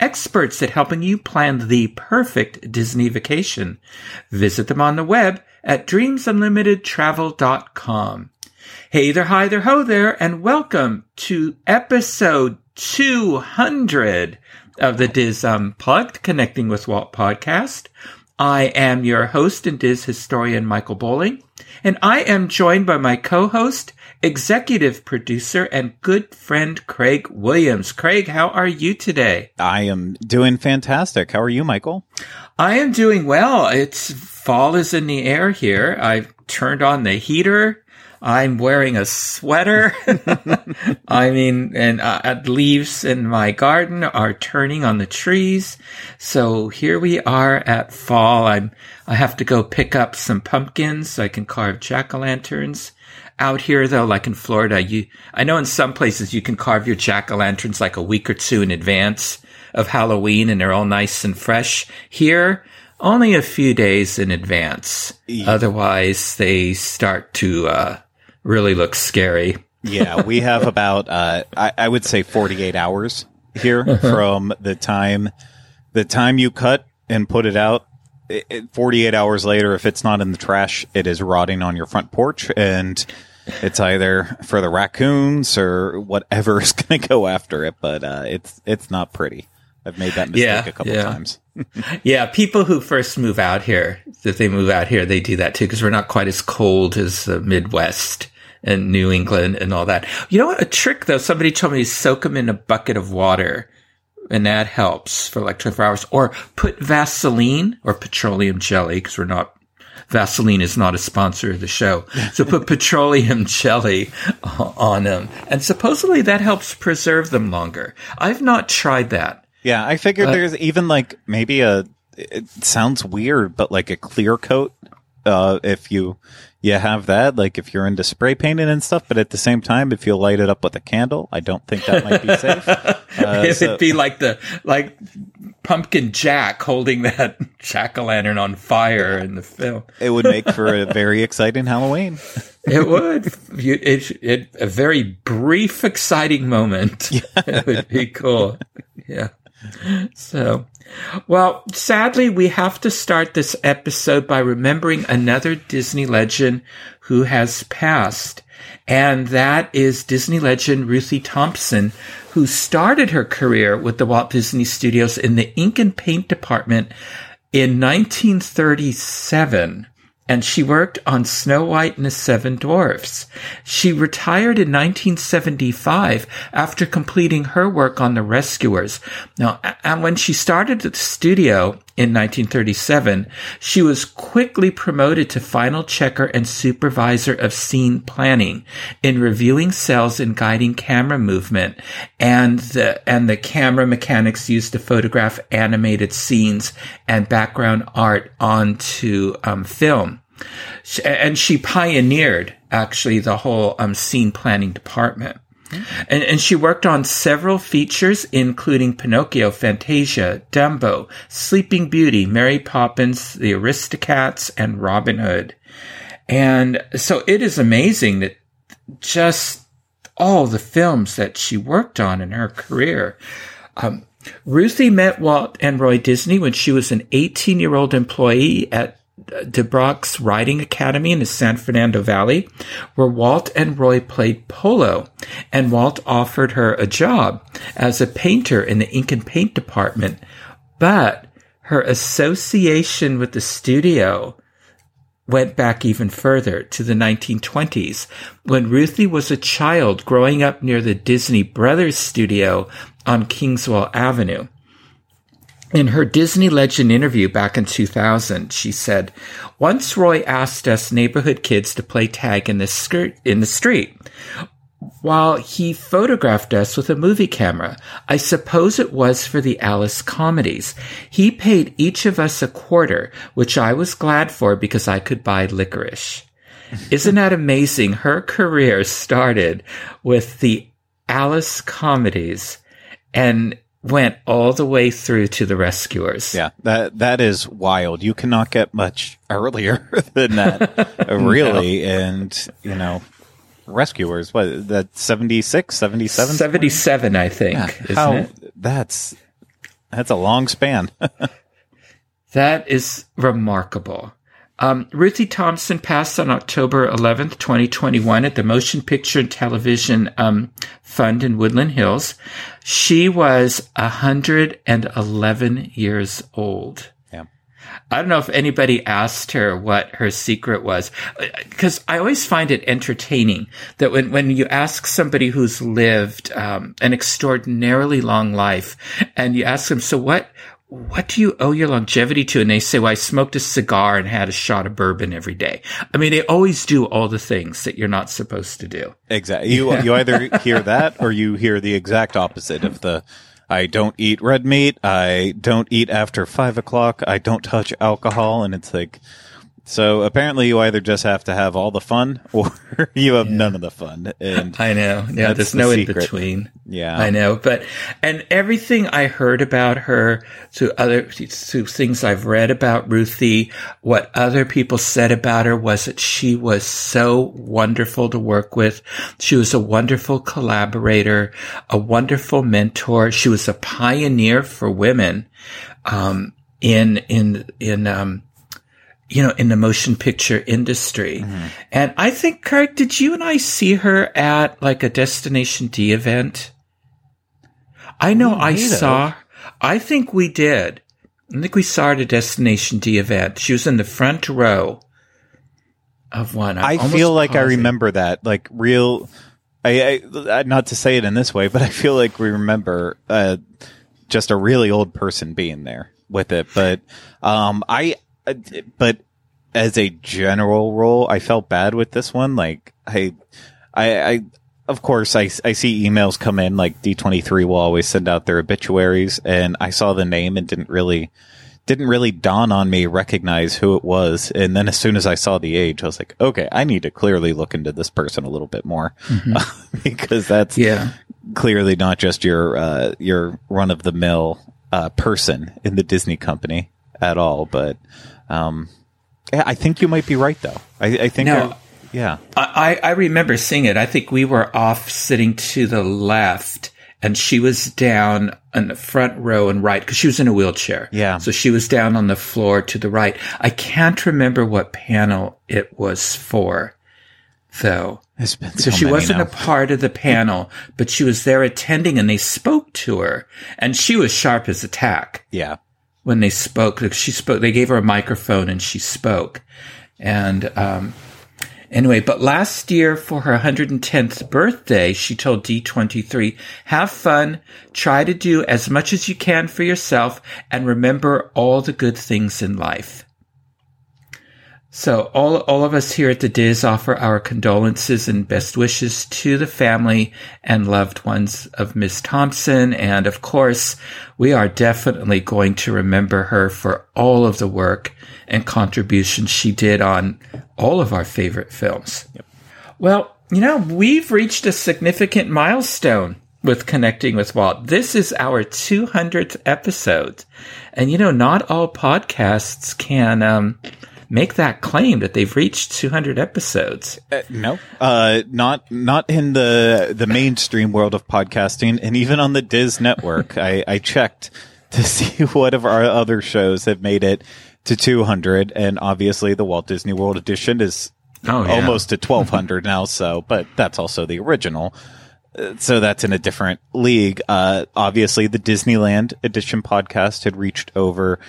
experts at helping you plan the perfect Disney vacation. Visit them on the web at dreamsunlimitedtravel.com. Hey there, hi there, ho there, and welcome to episode 200 of the DIS Unplugged Connecting with Walt podcast. I am your host and DIS historian, Michael Bowling, and I am joined by my co-host, executive producer, and good friend Craig Williams. Craig, how are you today? I am doing fantastic. How are you, Michael? I am doing well. It's fall is in the air here. I've turned on the heater. I'm wearing a sweater. I mean, and uh, leaves in my garden are turning on the trees. So here we are at fall. I'm, I have to go pick up some pumpkins so I can carve jack-o'-lanterns. Out here though, like in Florida, you, I know in some places you can carve your jack-o'-lanterns like a week or two in advance of Halloween and they're all nice and fresh. Here, only a few days in advance. Yeah. Otherwise, they start to, uh, really look scary. yeah, we have about uh, I, I, would say 48 hours here uh-huh. from the time the time you cut and put it out. It, it, 48 hours later, if it's not in the trash, it is rotting on your front porch, and it's either for the raccoons or whatever is going to go after it. But uh, it's it's not pretty. I've made that mistake yeah, a couple yeah. times. yeah, people who first move out here, if they move out here, they do that too because we're not quite as cold as the Midwest and New England and all that. You know what? A trick though, somebody told me to soak them in a bucket of water and that helps for like 24 hours or put Vaseline or petroleum jelly because we're not Vaseline is not a sponsor of the show. So put petroleum jelly on them. And supposedly that helps preserve them longer. I've not tried that. Yeah, I figured uh, there's even like maybe a, it sounds weird, but like a clear coat. Uh, if you you have that, like if you're into spray painting and stuff, but at the same time, if you light it up with a candle, I don't think that might be safe. Uh, It'd so. be like the, like Pumpkin Jack holding that jack o' lantern on fire in the film. It would make for a very exciting Halloween. it would. It, it, a very brief, exciting moment. Yeah. it would be cool. Yeah. So, well, sadly, we have to start this episode by remembering another Disney legend who has passed. And that is Disney legend Ruthie Tompson, who started her career with the Walt Disney Studios in the ink and paint department in 1937 and she worked on Snow White and the Seven Dwarfs. She retired in 1975 after completing her work on The Rescuers. Now, and when she started at the studio in 1937, she was quickly promoted to final checker and supervisor of scene planning in reviewing cels and guiding camera movement and the, and the camera mechanics used to photograph animated scenes and background art onto um, film. And she pioneered actually the whole um, scene planning department. And, and she worked on several features, including Pinocchio, Fantasia, Dumbo, Sleeping Beauty, Mary Poppins, The Aristocats, and Robin Hood. And so it is amazing that just all the films that she worked on in her career. Um, Ruthie met Walt and Roy Disney when she was an 18 year old employee at Dubrock's Riding Academy in the San Fernando Valley, where Walt and Roy played polo, and Walt offered her a job as a painter in the ink and paint department. But her association with the studio went back even further to the 1920s when Ruthie was a child growing up near the Disney Brothers studio on Kingswell Avenue. In her Disney Legend interview back in 2000, she said, Once Roy asked us neighborhood kids to play tag in the, skirt, in the street. while he photographed us with a movie camera. I suppose it was for the Alice comedies. He paid each of us a quarter, which I was glad for because I could buy licorice. Isn't that amazing? Her career started with the Alice comedies and went all the way through to the rescuers. Yeah, that that is wild. You cannot get much earlier than that, really. no. And you know, rescuers. What that 76, 77? 77, I think. Yeah, how, it? That's that's a long span. that is remarkable. Um, Ruthie Tompson passed on October 11th, 2021 at the Motion Picture and Television um, Fund in Woodland Hills. She was 111 years old. Yeah. I don't know if anybody asked her what her secret was, because I always find it entertaining that when, when you ask somebody who's lived um, an extraordinarily long life and you ask them, so what, what do you owe your longevity to? And they say, well, I smoked a cigar and had a shot of bourbon every day. I mean, they always do all the things that you're not supposed to do. Exactly. You, you either hear that or you hear the exact opposite of the, I don't eat red meat. I don't eat after five o'clock. I don't touch alcohol. And it's like, so apparently, you either just have to have all the fun, or you have yeah. none of the fun. And I know, yeah, there's no the in between. Yeah, I know, but and everything I heard about her, to other to things I've read about Ruthie, what other people said about her was that she was so wonderful to work with. She was a wonderful collaborator, a wonderful mentor. She was a pioneer for women um, in in in um, you know, in the motion picture industry. Mm-hmm. And I think, Craig, did you and I see her at like a Destination D event? I know I saw, I think we did. I think we saw her at a Destination D event. She was in the front row of one. I'm i feel like I remember that, like real. I, I, not to say it in this way, but I feel like we remember uh, just a really old person being there with it. But um, I but as a general rule, I felt bad with this one. Like I, I, I of course, I, I see emails come in like D23 will always send out their obituaries and I saw the name and didn't really, didn't really dawn on me recognize who it was. And then as soon as I saw the age, I was like, okay, I need to clearly look into this person a little bit more mm-hmm. because that's yeah. clearly not just your, uh, your run of the mill, uh, person in the Disney company at all. But, um, I think you might be right, though. I, I think. No, yeah. I, I remember seeing it. I think we were off sitting to the left, and she was down in the front row and right because she was in a wheelchair. Yeah. So she was down on the floor to the right. I can't remember what panel it was for, though. It's been so she wasn't now. a part of the panel, but she was there attending, and they spoke to her, and she was sharp as a tack. Yeah when they spoke. She spoke. They gave her a microphone and she spoke. And um, anyway, but last year for her 110th birthday, she told D23, "Have fun, try to do as much as you can for yourself, and remember all the good things in life." So all, all of us here at the DIS offer our condolences and best wishes to the family and loved ones of Miss Tompson. And of course, we are definitely going to remember her for all of the work and contributions she did on all of our favorite films. Yep. Well, you know, we've reached a significant milestone with connecting with Walt. This is our 200th episode. And you know, not all podcasts can, um, make that claim that they've reached 200 episodes. Uh, no, uh, not not in the the mainstream world of podcasting, and even on the DIS network. I, I checked to see what of our other shows have made it to 200, and obviously the Walt Disney World edition is oh, yeah. almost to 1200 now. So, but that's also the original. Uh, so that's in a different league. Uh, obviously the Disneyland edition podcast had reached over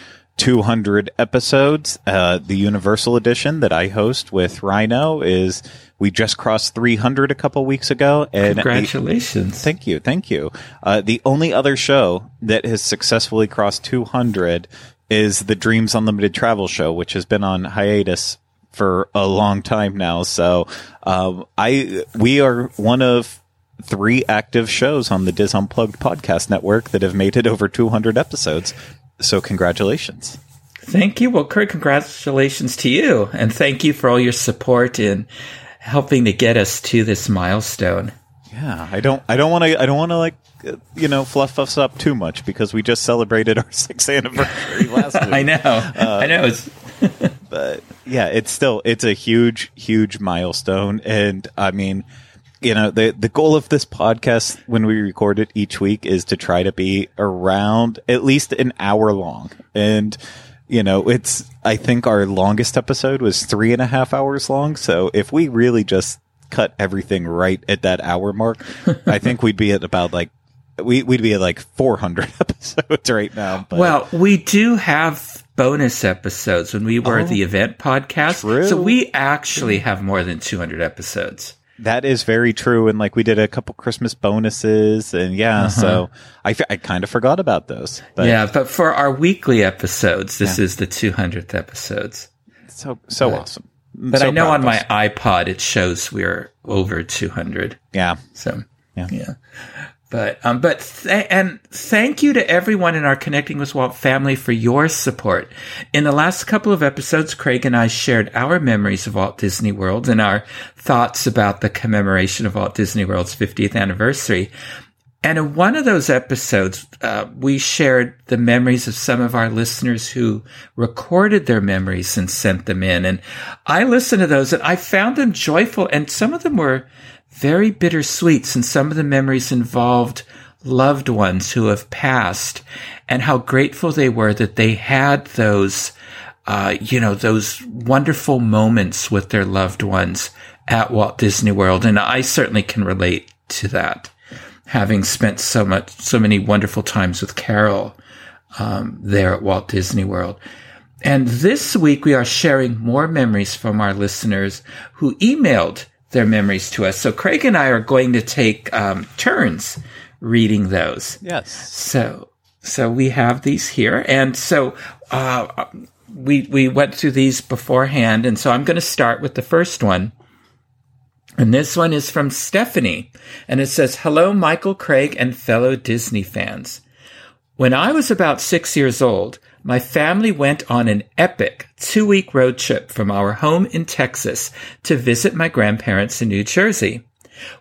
200 episodes. Uh, the Universal Edition that I host with Rhino is we just crossed 300 a couple weeks ago. And congratulations! thank you, thank you. Uh, the only other show that has successfully crossed 200 is the Dreams Unlimited Travel Show, which has been on hiatus for a long time now. So um, I we are one of three active shows on the DIS Unplugged podcast network that have made it over 200 episodes. So, congratulations. Thank you. Well, Craig, congratulations to you. And thank you for all your support in helping to get us to this milestone. Yeah, I don't, I don't want to, I don't want to like, you know, fluff us up too much because we just celebrated our sixth anniversary last week. I know, uh, I know. It's but yeah, it's still, it's a huge, huge milestone. And I mean, you know, the, the goal of this podcast when we record it each week is to try to be around at least an hour long. And, you know, it's, I think our longest episode was three and a half hours long. So if we really just cut everything right at that hour mark, I think we'd be at about like we, would be at like 400 episodes right now. But. Well, we do have bonus episodes when we were oh, the event podcast. True. So we actually have more than 200 episodes. That is very true. And like we did a couple Christmas bonuses and yeah, uh-huh. so I, I kind of forgot about those. But yeah, but for our weekly episodes, this yeah. is the 200th episodes. So, so but, awesome. I'm but so I know on my iPod it shows we're over 200. Yeah. So, yeah. yeah. But um, but th- and thank you to everyone in our Connecting with Walt family for your support. In the last couple of episodes, Craig and I shared our memories of Walt Disney World and our thoughts about the commemoration of Walt Disney World's 50th anniversary. And in one of those episodes, uh, we shared the memories of some of our listeners who recorded their memories and sent them in. And I listened to those and I found them joyful, and some of them were very bittersweet since some of the memories involved loved ones who have passed and how grateful they were that they had those, uh, you know, those wonderful moments with their loved ones at Walt Disney World. And I certainly can relate to that, having spent so much, so many wonderful times with Carol, um, there at Walt Disney World. And this week we are sharing more memories from our listeners who emailed their memories to us. So Craig and I are going to take um, turns reading those. Yes. So so we have these here, and so uh, we we went through these beforehand, and so I'm going to start with the first one. And this one is from Stephanie, and it says, "Hello, Michael, Craig, and fellow Disney fans. When I was about six years old." My family went on an epic two week road trip from our home in Texas to visit my grandparents in New Jersey.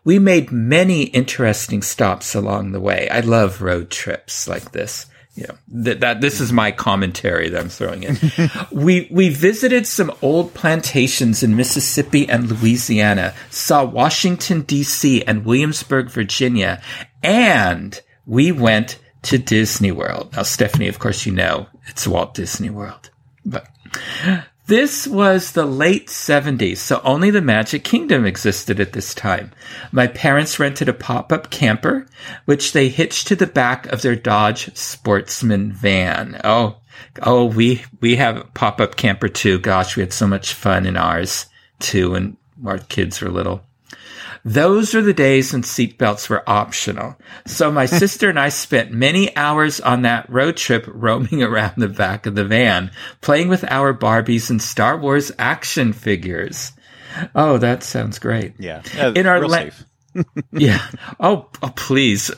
We made many interesting stops along the way. I love road trips like this. You know, that, that this is my commentary that I'm throwing in. we we visited some old plantations in Mississippi and Louisiana, saw Washington D.C. and Williamsburg, Virginia, and we went to Disney World. Now, Stephanie, of course, you know it's Walt Disney World. But this was the late 70s, so only the Magic Kingdom existed at this time. My parents rented a pop up camper, which they hitched to the back of their Dodge Sportsman van. Oh, oh, we, we have a pop up camper too. Gosh, we had so much fun in ours too when our kids were little. Those are the days when seatbelts were optional. So my sister and I spent many hours on that road trip roaming around the back of the van, playing with our Barbies and Star Wars action figures. Oh, that sounds great. Yeah. Uh, in our la- yeah. Oh, oh, please.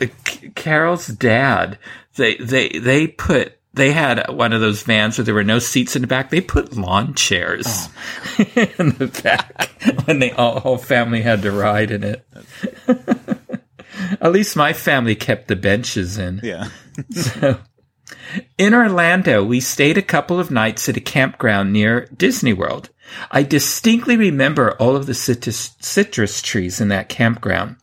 Carol's dad, they, they, they put they had one of those vans where there were no seats in the back. They put lawn chairs oh. in the back when the whole family had to ride in it. At least my family kept the benches in. Yeah. so, in Orlando, we stayed a couple of nights at a campground near Disney World. I distinctly remember all of the citrus, citrus trees in that campground.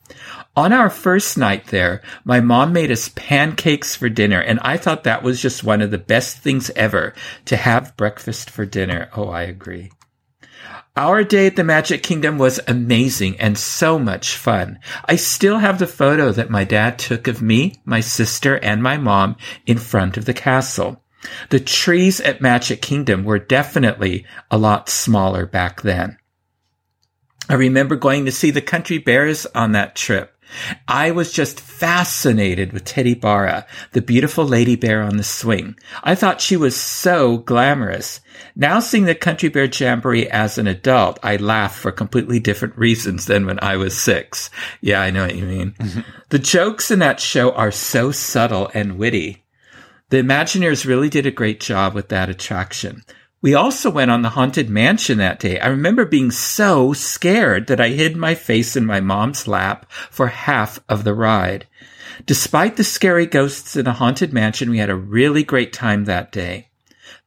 On our first night there, my mom made us pancakes for dinner, and I thought that was just one of the best things ever to have breakfast for dinner. Oh, I agree. Our day at the Magic Kingdom was amazing and so much fun. I still have the photo that my dad took of me, my sister, and my mom in front of the castle. The trees at Magic Kingdom were definitely a lot smaller back then. I remember going to see the country bears on that trip. I was just fascinated with Teddi Barra, the beautiful lady bear on the swing. I thought she was so glamorous. Now seeing the Country Bear Jamboree as an adult, I laugh for completely different reasons than when I was six. Yeah, I know what you mean. Mm-hmm. the jokes in that show are so subtle and witty. The Imagineers really did a great job with that attraction. We also went on the Haunted Mansion that day. I remember being so scared that I hid my face in my mom's lap for half of the ride. Despite the scary ghosts in the Haunted Mansion, we had a really great time that day.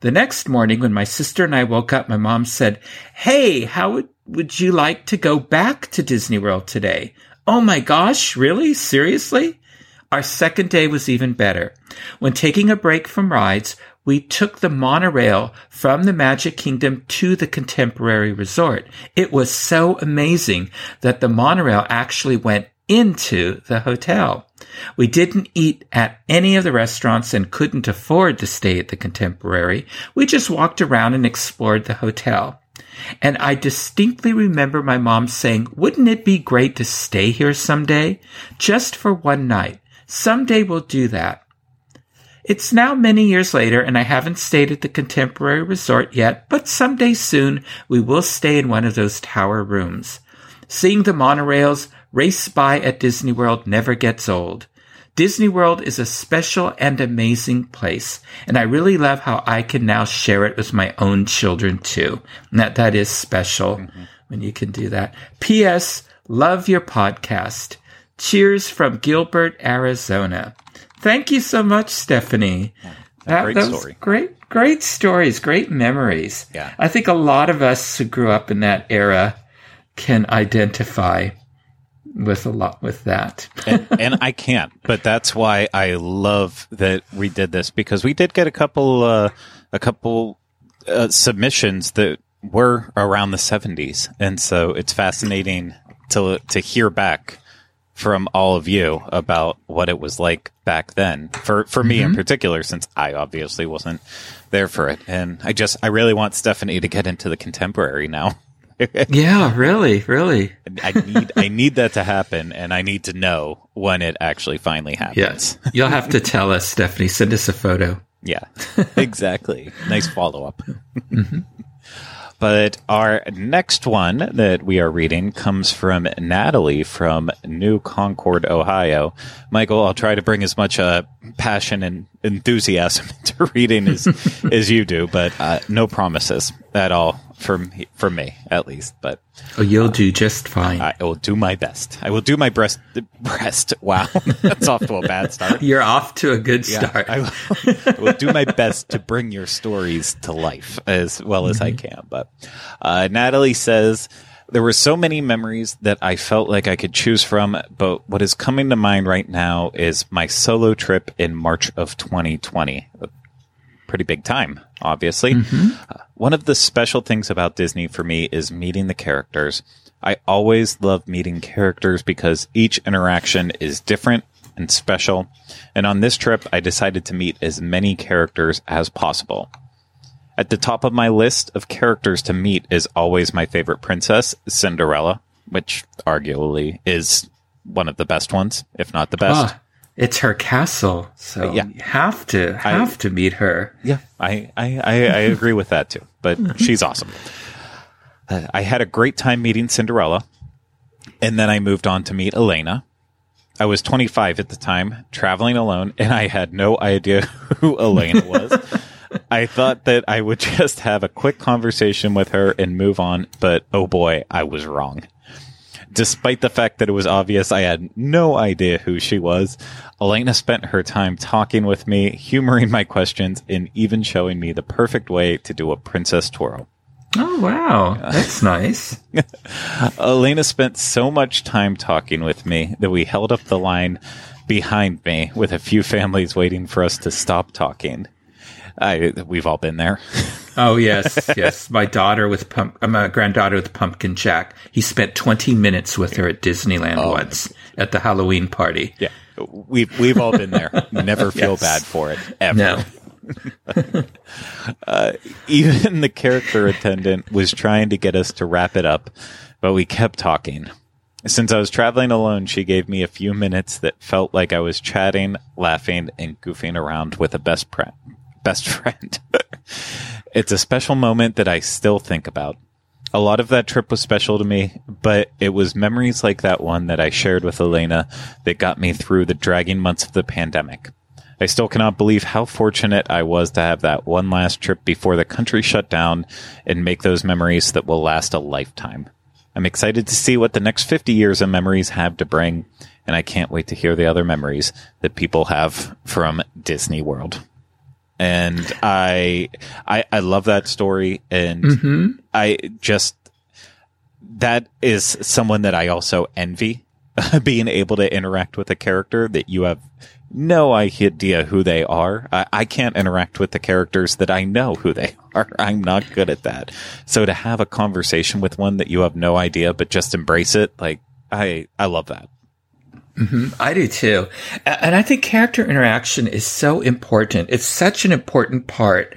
The next morning, when my sister and I woke up, my mom said, Hey, how would, would you like to go back to Disney World today? Oh my gosh, really? Seriously? Our second day was even better. When taking a break from rides, we took the monorail from the Magic Kingdom to the Contemporary Resort. It was so amazing that the monorail actually went into the hotel. We didn't eat at any of the restaurants and couldn't afford to stay at the Contemporary. We just walked around and explored the hotel. And I distinctly remember my mom saying, wouldn't it be great to stay here someday? Just for one night. Someday we'll do that. It's now many years later and I haven't stayed at the Contemporary Resort yet, but someday soon we will stay in one of those tower rooms. Seeing the monorails race by at Disney World never gets old. Disney World is a special and amazing place, and I really love how I can now share it with my own children too. And that that is special mm-hmm. when you can do that. P.S. Love your podcast. Cheers from Gilbert, Arizona. Thank you so much, Stephanie. That, great story. Great, great stories, great memories. Yeah. I think a lot of us who grew up in that era can identify with a lot with that. and, and, I can't, but that's why I love that we did this because we did get a couple, uh, a couple uh, submissions that were around the 70s, and so it's fascinating to to hear back from all of you about what it was like back then. For for me mm-hmm. in particular, since I obviously wasn't there for it, and I just I really want Stephanie to get into the contemporary now. yeah, really, really. I need I need that to happen, and I need to know when it actually finally happens. Yes, you'll have to tell us, Stephanie. Send us a photo. Yeah, exactly. nice follow up. Mm-hmm. But our next one that we are reading comes from Natalie from New Concord, Ohio. Michael, I'll try to bring as much uh, passion and enthusiasm into reading as, as you do, but uh, no promises at all from for me at least. But oh, you'll uh, do just fine. I, I will do my best. I will do my breast. Breast. Wow, that's off to a bad start. You're off to a good start. Yeah, I, will, I, will, do my best to bring your stories to life as well as mm-hmm. I can. But uh, Natalie says. There were so many memories that I felt like I could choose from, but what is coming to mind right now is my solo trip in March of 2020 pretty big time, obviously. Mm-hmm. Uh, one of the special things about Disney for me is meeting the characters. I always love meeting characters because each interaction is different and special. And on this trip, I decided to meet as many characters as possible. At the top of my list of characters to meet is always my favorite princess, Cinderella, which arguably is one of the best ones, if not the best. Ah, it's her castle, so yeah. you have to have I, to meet her. Yeah, I, I, I, I agree with that too. But she's awesome. Uh, I had a great time meeting Cinderella, and then I moved on to meet Elena. I was 25 at the time, traveling alone, and I had no idea who Elena was. I thought that I would just have a quick conversation with her and move on, but oh boy, I was wrong. Despite the fact that it was obvious I had no idea who she was, Elena spent her time talking with me, humoring my questions, and even showing me the perfect way to do a princess twirl. Oh, wow. That's nice. Elena spent so much time talking with me that we held up the line behind me with a few families waiting for us to stop talking. I, we've all been there. oh yes, yes. My daughter with pump, uh, my granddaughter with Pumpkin Jack. He spent twenty minutes with her at Disneyland oh. once at the Halloween party. Yeah, we've we've all been there. Never feel yes. bad for it ever. No. uh, even the character attendant was trying to get us to wrap it up, but we kept talking. Since I was traveling alone, she gave me a few minutes that felt like I was chatting, laughing, and goofing around with a best pre- best friend. it's a special moment that I still think about. A lot of that trip was special to me, but it was memories like that one that I shared with Elena that got me through the dragging months of the pandemic. I still cannot believe how fortunate I was to have that one last trip before the country shut down and make those memories that will last a lifetime. I'm excited to see what the next 50 years of memories have to bring, and I can't wait to hear the other memories that people have from Disney World. And I, I, I love that story, and Mm-hmm. I just that is someone that I also envy being able to interact with a character that you have no idea who they are. I, I can't interact with the characters that I know who they are. I'm not good at that. So to have a conversation with one that you have no idea, but just embrace it, like I, I love that. I do too. And I think character interaction is so important. It's such an important part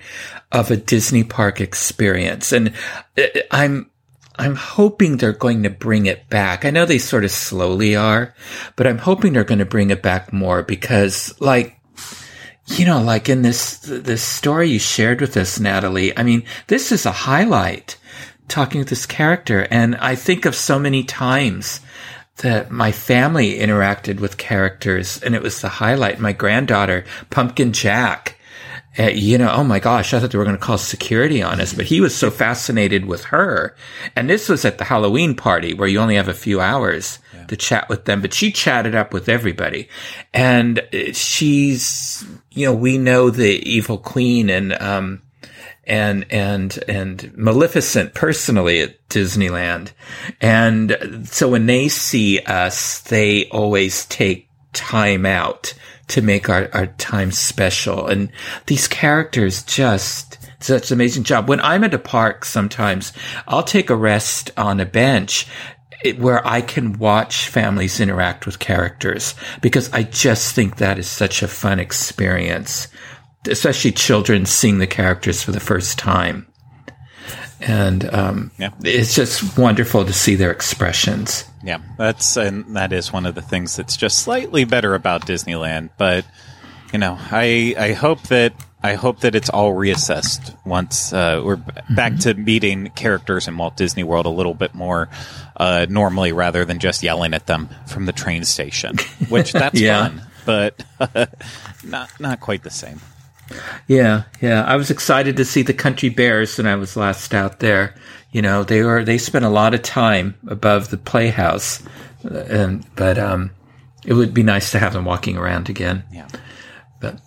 of a Disney park experience. And uh, I'm, I'm hoping they're going to bring it back. I know they sort of slowly are, but I'm hoping they're going to bring it back more because like, you know, like in this, this story you shared with us, Natalie, I mean, this is a highlight talking with this character. And I think of so many times that my family interacted with characters and it was the highlight. My granddaughter, Pumpkin Jack, uh, you know, oh my gosh, I thought they were going to call security on us, but he was so fascinated with her. And this was at the Halloween party where you only have a few hours to chat with them, but she chatted up with everybody. And uh, she's, you know, we know the evil queen and, um, and and and Maleficent personally at Disneyland. And so when they see us, they always take time out to make our, our time special. And these characters just such an amazing job. When I'm at a park sometimes, I'll take a rest on a bench where I can watch families interact with characters because I just think that is such a fun experience especially children seeing the characters for the first time. And um, Yeah. it's just wonderful to see their expressions. Yeah, that's and that is one of the things that's just slightly better about Disneyland. But you know, I I hope that I hope that it's all reassessed once uh, we're b- back to meeting characters in Walt Disney World a little bit more uh, normally, rather than just yelling at them from the train station. Which that's Yeah. fun, but not not quite the same. Yeah, yeah. I was excited to see the Country Bears when I was last out there. You know, they were they spent a lot of time above the playhouse, uh, and but um, it would be nice to have them walking around again. Yeah. But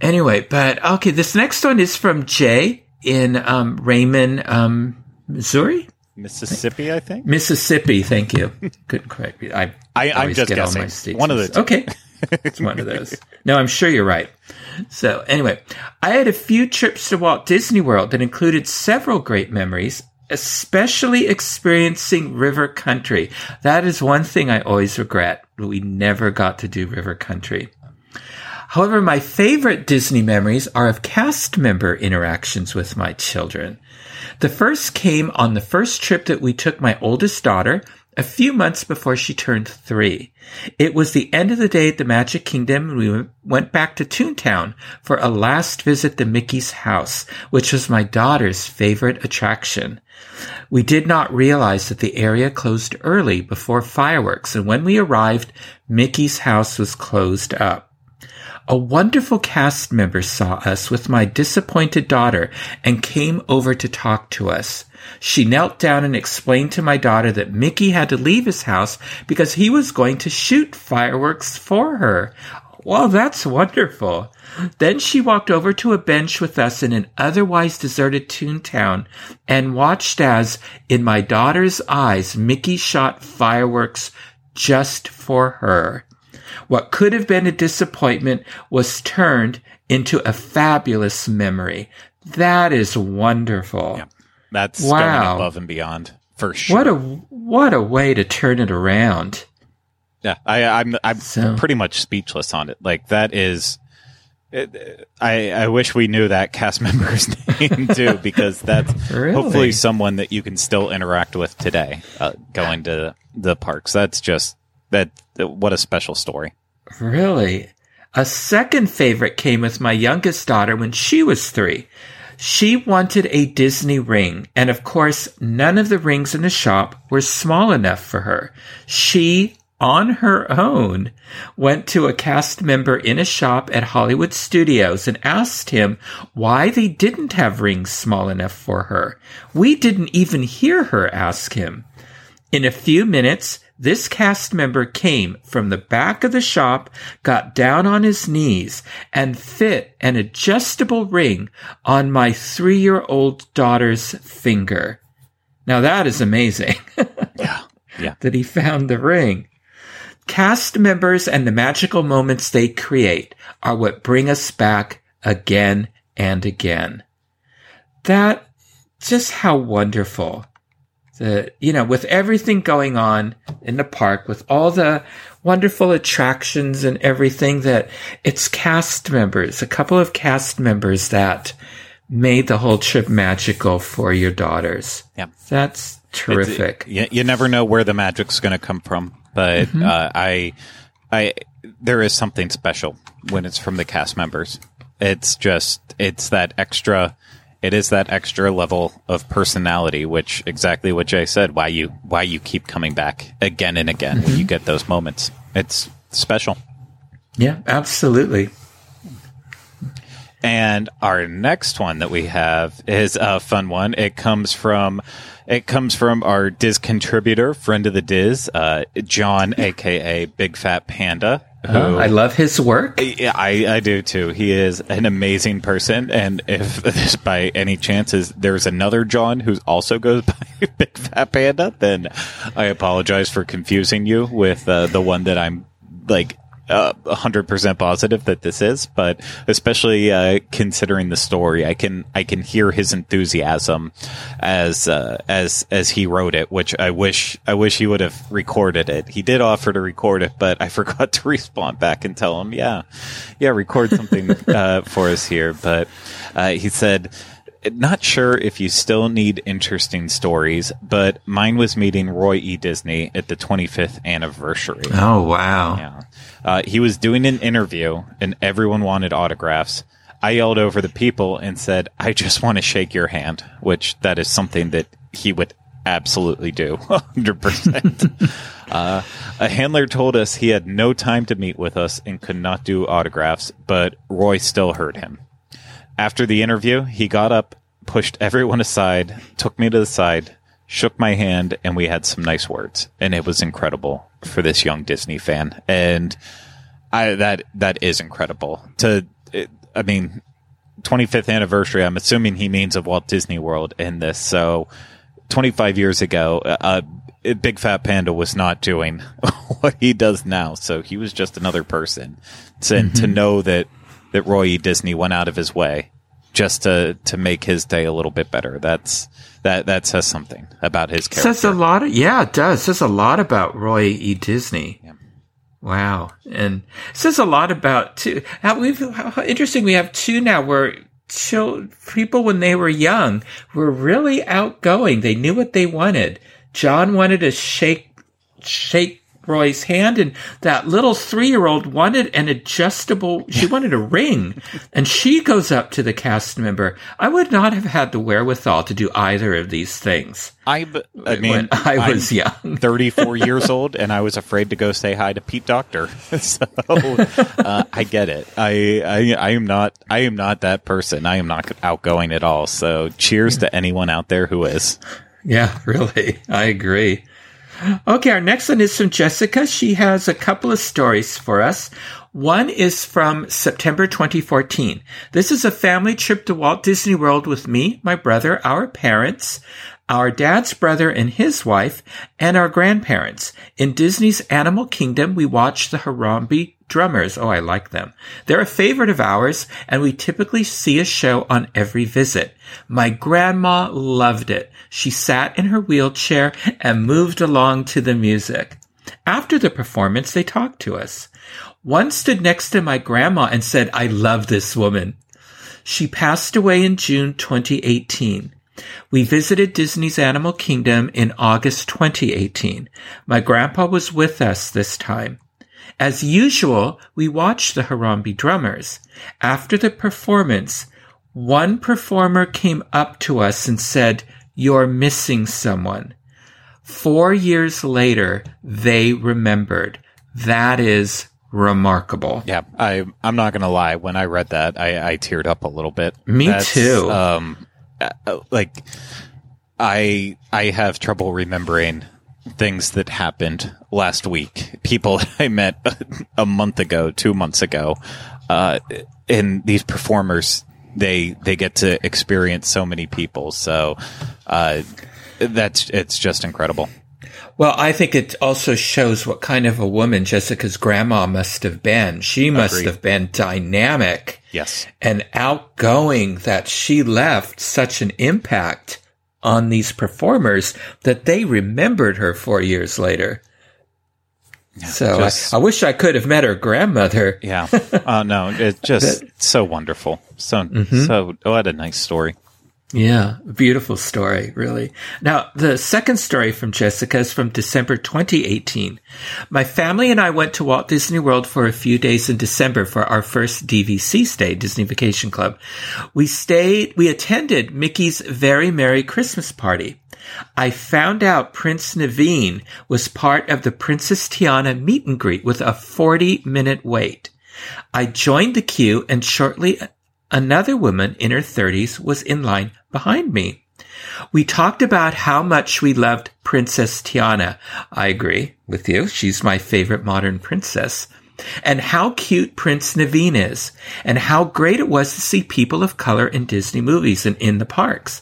anyway, but okay, this next one is from Jay in um, Raymond, um, Missouri, Mississippi, I think. Mississippi. Thank you. Couldn't correct me. I I- I'm just get all guessing. my states One of the two. Okay, it's one of those. No, I'm sure you're right. So anyway, I had a few trips to Walt Disney World that included several great memories. Especially experiencing river country. That is one thing I always regret. We never got to do river country. However, my favorite Disney memories are of cast member interactions with my children. The first came on the first trip that we took my oldest daughter a few months before she turned three. It was the end of the day at the Magic Kingdom and we went back to Toontown for a last visit to Mickey's house, which was my daughter's favorite attraction. We did not realize that the area closed early before fireworks, and when we arrived, Mickey's house was closed up. A wonderful cast member saw us with my disappointed daughter and came over to talk to us. She knelt down and explained to my daughter that Mickey had to leave his house because he was going to shoot fireworks for her. Well, that's wonderful. Then she walked over to a bench with us in an otherwise deserted Toontown and watched as, in my daughter's eyes, Mickey shot fireworks just for her. What could have been a disappointment was turned into a fabulous memory. That is wonderful. Yeah. That's Wow. going above and beyond for sure. What a what a way to turn it around. Yeah, I, I'm I'm So- pretty much speechless on it. Like that is, it, I I wish we knew that cast member's name too, because that's Really? hopefully someone that you can still interact with today. Uh, going to the parks. That's just that. What a special story. Really? A second favorite came with my youngest daughter when she was three. She wanted a Disney ring, and of course, none of the rings in the shop were small enough for her. She, on her own, went to a cast member in a shop at Hollywood Studios and asked him why they didn't have rings small enough for her. We didn't even hear her ask him. In a few minutes, this cast member came from the back of the shop, got down on his knees, and fit an adjustable ring on my three year old daughter's finger. Now that is amazing. yeah. Yeah. that he found the ring. Cast members and the magical moments they create are what bring us back again and again. That, just how wonderful the you know with everything going on in the park with all the wonderful attractions and everything that it's cast members a couple of cast members that made the whole trip magical for your daughters. Yeah. That's terrific. You, you never know where the magic's going to come from but mm-hmm. uh, i i there is something special when it's from the cast members. It's just it's that extra it is that extra level of personality, which exactly what Jay said. Why you why you keep coming back again and again mm-hmm. when you get those moments. It's special. Yeah, absolutely. And our next one that we have is a fun one. It comes from it comes from our DIS contributor, friend of the DIS, uh, John, aka Big Fat Panda. Who, I love his work. Yeah, I, I do too. He is an amazing person, and if this by any chance is there's another John who also goes by Big Fat Panda, then I apologize for confusing you with uh, the one that I'm like a hundred percent positive that this is, but especially uh, considering the story, I can I can hear his enthusiasm as uh, as as he wrote it, which I wish I wish he would have recorded it. He did offer to record it, but I forgot to respond back and tell him, yeah, yeah, record something uh, for us here. But uh, he said not sure if you still need interesting stories, but mine was meeting Roy E. Disney at the 25th anniversary. Oh, wow. Yeah. Uh, he was doing an interview and everyone wanted autographs. I yelled over the people and said, I just want to shake your hand, which that is something that he would absolutely do 100%. uh, a handler told us he had no time to meet with us and could not do autographs, but Roy still heard him. After the interview, he got up, pushed everyone aside, took me to the side, shook my hand, and we had some nice words. And it was incredible for this young Disney fan. And I, that, that is incredible to, it, I mean, 25th anniversary, I'm assuming he means of Walt Disney World in this. So 25 years ago, uh, Big Fat Panda was not doing what he does now. So he was just another person. To, mm-hmm. to know that that Roy E. Disney went out of his way just to to make his day a little bit better. That's that that says something about his character. Says a lot. Of, yeah, it does. Says a lot about Roy E. Disney. Yeah. Wow, and says a lot about too. How we've how interesting. We have two now where children, people when they were young were really outgoing. They knew what they wanted. John wanted to shake shake Roy's hand, and that little three year old wanted an adjustable, she wanted a ring. And she goes up to the cast member. I would not have had the wherewithal to do either of these things. I, I mean, when I was I'm young, 34 years old, and I was afraid to go say hi to Pete Docter. so uh, I get it. I, I, I am not, I am not that person. I am not outgoing at all. So cheers to anyone out there who is. Yeah, really. I agree. Okay, our next one is from Jessica. She has a couple of stories for us. One is from September 2014. This is a family trip to Walt Disney World with me, my brother, our parents, our dad's brother and his wife, and our grandparents. In Disney's Animal Kingdom, we watched the Harambe drummers. Oh, I like them. They're a favorite of ours, and we typically see a show on every visit. My grandma loved it. She sat in her wheelchair and moved along to the music. After the performance, they talked to us. One stood next to my grandma and said, I love this woman. She passed away in June 2018. We visited Disney's Animal Kingdom in August 2018. My grandpa was with us this time. As usual, we watched the Harambe drummers. After the performance, one performer came up to us and said, You're missing someone. Four years later, they remembered. That is remarkable. Yeah, I I'm not gonna lie. When I read that, I, I teared up a little bit. Me That's, too. Um, uh, like I I have trouble remembering things that happened last week. People I met a month ago, two months ago, uh, and these performers they they get to experience so many people. So uh, that's it's just incredible. Well, I think it also shows what kind of a woman Jessica's grandma must have been. She must Agreed. have been dynamic Yes. and outgoing that she left such an impact on these performers that they remembered her four years later. so just- I, I wish I could have met her grandmother. Yeah. Oh no, it's just so wonderful. So mm-hmm. so what a nice story. Yeah, beautiful story, really. Now, the second story from Jessica is from December 2018. My family and I went to Walt Disney World for a few days in December for our first DVC stay, Disney Vacation Club. We stayed, we attended Mickey's Very Merry Christmas Party. I found out Prince Naveen was part of the Princess Tiana meet and greet with a 40 minute wait. I joined the queue and shortly another woman in her 30s was in line behind me. We talked about how much we loved Princess Tiana. I agree with you. She's my favorite modern princess. And how cute Prince Naveen is, and how great it was to see people of color in Disney movies and in the parks.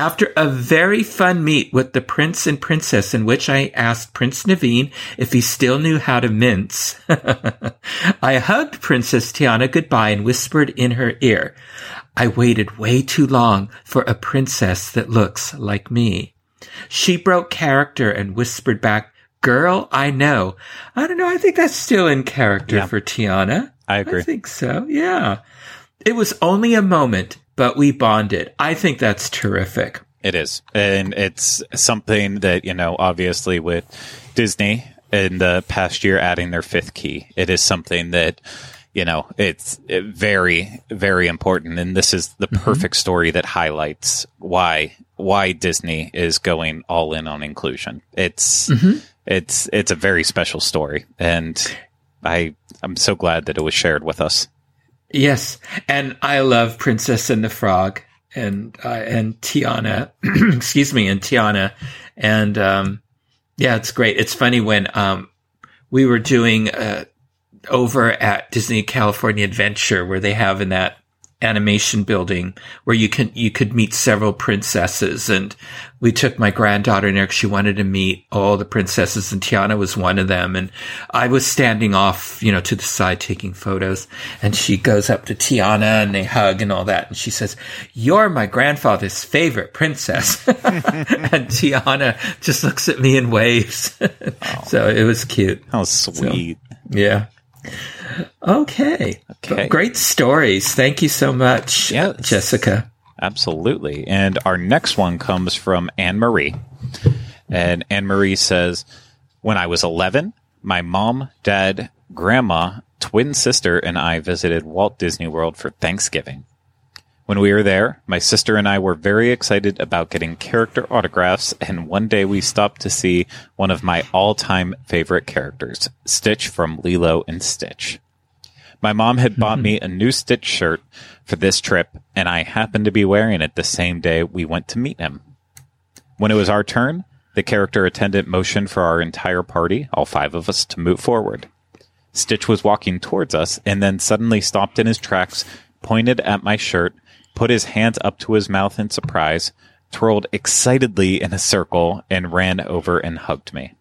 After a very fun meet with the prince and princess in which I asked Prince Naveen if he still knew how to mince, I hugged Princess Tiana goodbye and whispered in her ear, I waited way too long for a princess that looks like me. She broke character and whispered back, Girl, I know. I don't know. I think that's still in character Yeah. for Tiana. I agree. I think so. Yeah. It was only a moment, but we bonded. I think that's terrific. It is. And it's something that, you know, obviously with Disney in the past year adding their fifth key, it is something that, you know, it's very, very important. And this is the mm-hmm. perfect story that highlights why, why Disney is going all in on inclusion. It's, mm-hmm. it's, it's a very special story. And I, I'm so glad that it was shared with us. Yes, and I love Princess and the Frog and uh, and Tiana, excuse me, and Tiana, and um, yeah, it's great. It's funny when um, we were doing uh, over at Disney California Adventure, where they have in that animation building where you can you could meet several princesses. And we took my granddaughter in there she wanted to meet all the princesses and Tiana was one of them. And I was standing off you know to the side taking photos and she goes up to Tiana and they hug and all that. And she says you're my grandfather's favorite princess. And Tiana just looks at me and waves. So it was cute. How sweet. yeah. Okay. Okay. Great stories. Thank you so much, Yes. Jessica. Absolutely. And our next one comes from Anne Marie. And Anne Marie says, When I was 11, my mom, dad, grandma, twin sister, and I visited Walt Disney World for Thanksgiving. When we were there, my sister and I were very excited about getting character autographs, and one day we stopped to see one of my all time favorite characters, Stitch from Lilo and Stitch. My mom had bought me a new Stitch shirt for this trip, and I happened to be wearing it the same day we went to meet him. When it was our turn, the character attendant motioned for our entire party, all five of us, to move forward. Stitch was walking towards us and then suddenly stopped in his tracks, pointed at my shirt, put his hands up to his mouth in surprise, twirled excitedly in a circle, and ran over and hugged me.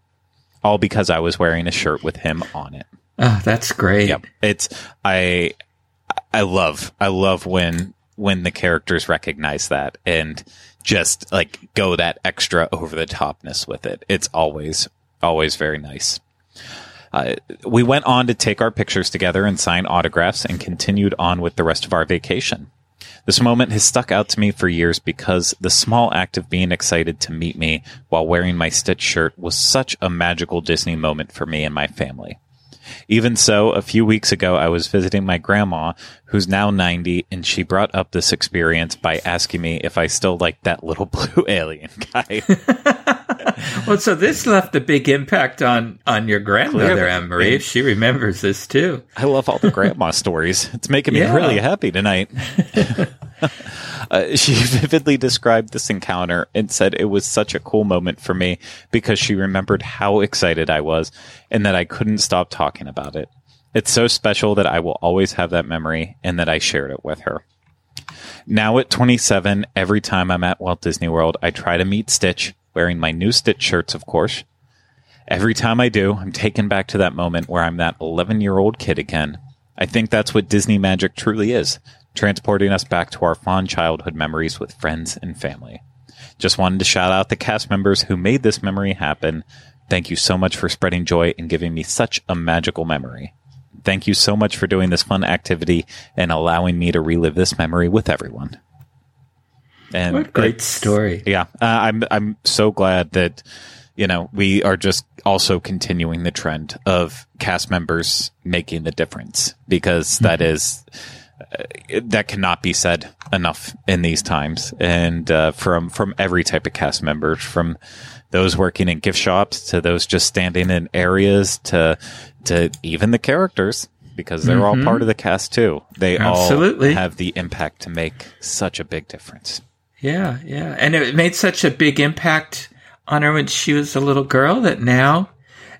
All because I was wearing a shirt with him on it. Oh, that's great. Yep. It's I I love I love when when the characters recognize that and just like go that extra over the topness with it. It's always always very nice. Uh, we went on to take our pictures together and sign autographs and continued on with the rest of our vacation. This moment has stuck out to me for years because the small act of being excited to meet me while wearing my Stitch shirt was such a magical Disney moment for me and my family. Even so, a few weeks ago, I was visiting my grandma, who's now 90, and she brought up this experience by asking me if I still like that little blue alien guy. well, so this left a big impact on on your grandmother, Anne Marie. She remembers this too. I love all the grandma stories. It's making me yeah. really happy tonight. uh, she vividly described this encounter and said it was such a cool moment for me because she remembered how excited I was and that I couldn't stop talking about it. It's so special that I will always have that memory and that I shared it with her. Now at 27, every time I'm at Walt Disney World, I try to meet Stitch, wearing my new Stitch shirts, of course. Every time I do, I'm taken back to that moment where I'm that 11 year old kid again. I think that's what Disney magic truly is transporting us back to our fond childhood memories with friends and family. Just wanted to shout out the cast members who made this memory happen. Thank you so much for spreading joy and giving me such a magical memory. Thank you so much for doing this fun activity and allowing me to relive this memory with everyone. And what great story! Yeah, uh, I'm I'm so glad that you know we are just also continuing the trend of cast members making the difference because that mm-hmm. is uh, that cannot be said enough in these times, and uh, from from every type of cast member, from those working in gift shops to those just standing in areas to to even the characters because they're mm-hmm. all part of the cast too. They Absolutely. all have the impact to make such a big difference. Yeah, yeah, and it made such a big impact on her when she was a little girl that now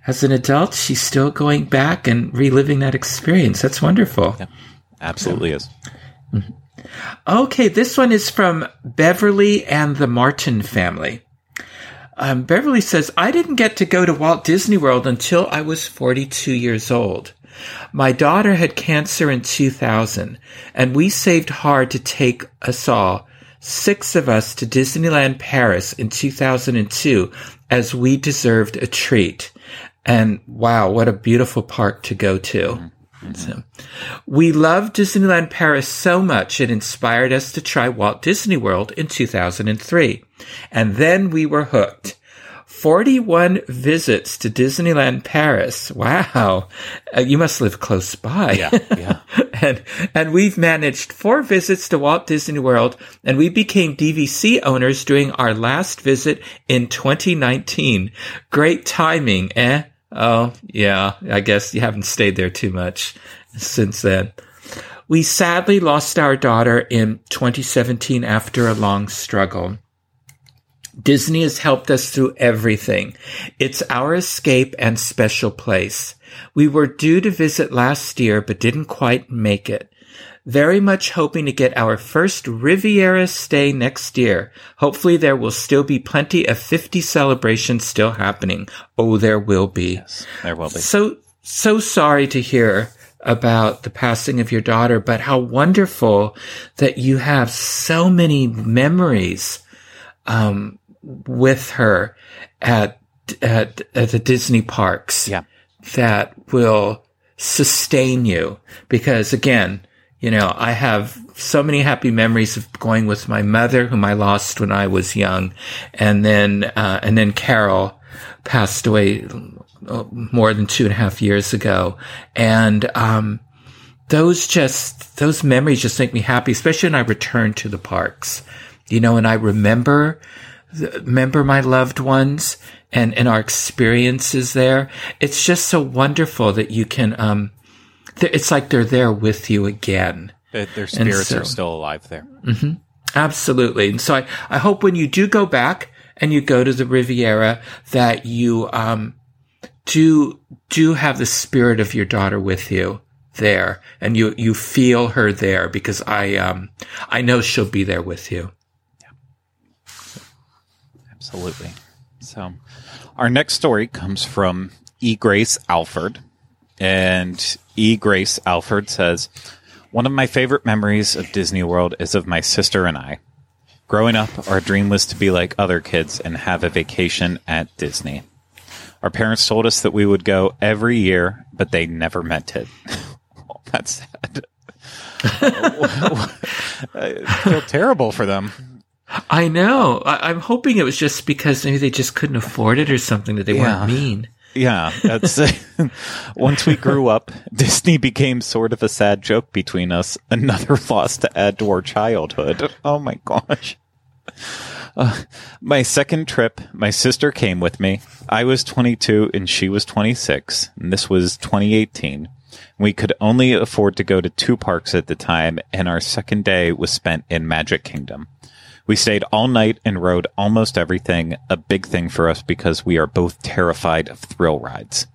as an adult, she's still going back and reliving that experience. That's wonderful. Yeah. Absolutely is. Okay, this one is from Beverly and the Martin family. Um, Beverly says, I didn't get to go to Walt Disney World until I was 42 years old. My daughter had cancer in 2000, and we saved hard to take us all, six of us, to Disneyland Paris in 2002 as we deserved a treat. And wow, what a beautiful park to go to. Mm-hmm. So, we loved Disneyland Paris so much it inspired us to try Walt Disney World in 2003. And then we were hooked. 41 visits to Disneyland Paris. Wow. Uh, you must live close by. Yeah. Yeah. and, and we've managed four visits to Walt Disney World and we became DVC owners during our last visit in 2019. Great timing, eh? Oh, yeah. I guess you haven't stayed there too much since then. We sadly lost our daughter in 2017 after a long struggle. Disney has helped us through everything. It's our escape and special place. We were due to visit last year, but didn't quite make it. Very much hoping to get our first Riviera stay next year. Hopefully there will still be plenty of 50 celebrations still happening. Oh, there will be. Yes, there will be. So, so sorry to hear about the passing of your daughter, but how wonderful that you have so many memories, um, with her at, at, at the Disney parks. Yeah. That will sustain you because again, you know, I have so many happy memories of going with my mother, whom I lost when I was young, and then uh, and then Carol passed away uh, more than two and a half years ago, and um, those just those memories just make me happy, especially when I return to the parks, you know, and I remember remember my loved ones and and our experiences there. It's just so wonderful that you can um, it's like they're there with you again. Their spirits so, are still alive there. Mm-hmm, absolutely. And so I, I hope when you do go back and you go to the Riviera that you, um, do, do have the spirit of your daughter with you there and you, you feel her there because I, um, I know she'll be there with you. Absolutely. So our next story comes from E. Grace Alford. And E. Grace Alford says, One of my favorite memories of Disney World is of my sister and I. Growing up, our dream was to be like other kids and have a vacation at Disney. Our parents told us that we would go every year, but they never meant it. That's sad. I feel terrible for them. I know. I, am hoping it was just because maybe they just couldn't afford it or something that they yeah. weren't mean. Yeah, that's once we grew up, Disney became sort of a sad joke between us. Another loss to add to our childhood. Oh my gosh. Uh, my second trip, my sister came with me. I was 22 and she was 26, and this was 2018. We could only afford to go to two parks at the time, and our second day was spent in Magic Kingdom. We stayed all night and rode almost everything, a big thing for us because we are both terrified of thrill rides.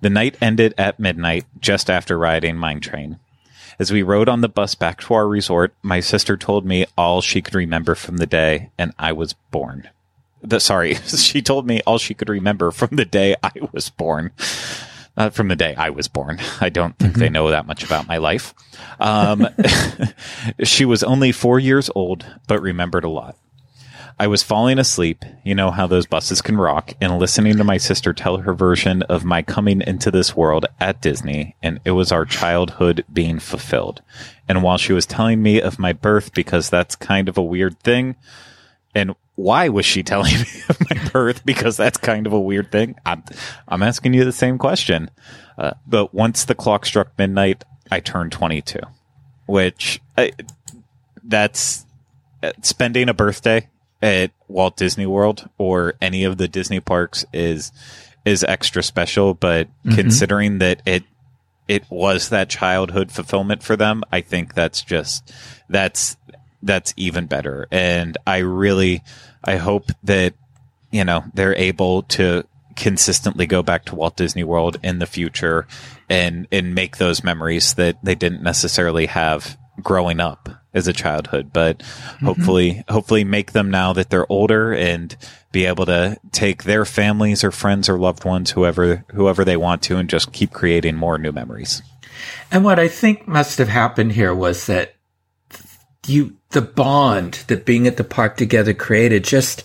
The night ended at midnight, just after riding Mine Train. As we rode on the bus back to our resort, my sister told me all she could remember from the day, and I was born. The, sorry, she told me all she could remember from the day I was born. Not from the day I was born. I don't think mm-hmm. they know that much about my life. Um, she was only four years old, but remembered a lot. I was falling asleep, you know how those buses can rock, and listening to my sister tell her version of my coming into this world at Disney, and it was our childhood being fulfilled. And while she was telling me of my birth, because that's kind of a weird thing, and why was she telling me of my birth? Because that's kind of a weird thing. I'm, I'm asking you the same question. Uh, but once the clock struck midnight, I turned 22, which I, that's uh, spending a birthday at Walt Disney World or any of the Disney parks is is extra special. But mm-hmm. considering that it it was that childhood fulfillment for them, I think that's just that's that's even better. And I really, I hope that, you know, they're able to consistently go back to Walt Disney World in the future and, and make those memories that they didn't necessarily have growing up as a childhood, but mm-hmm. hopefully, hopefully make them now that they're older and be able to take their families or friends or loved ones, whoever, whoever they want to, and just keep creating more new memories. And what I think must have happened here was that you the bond that being at the park together created just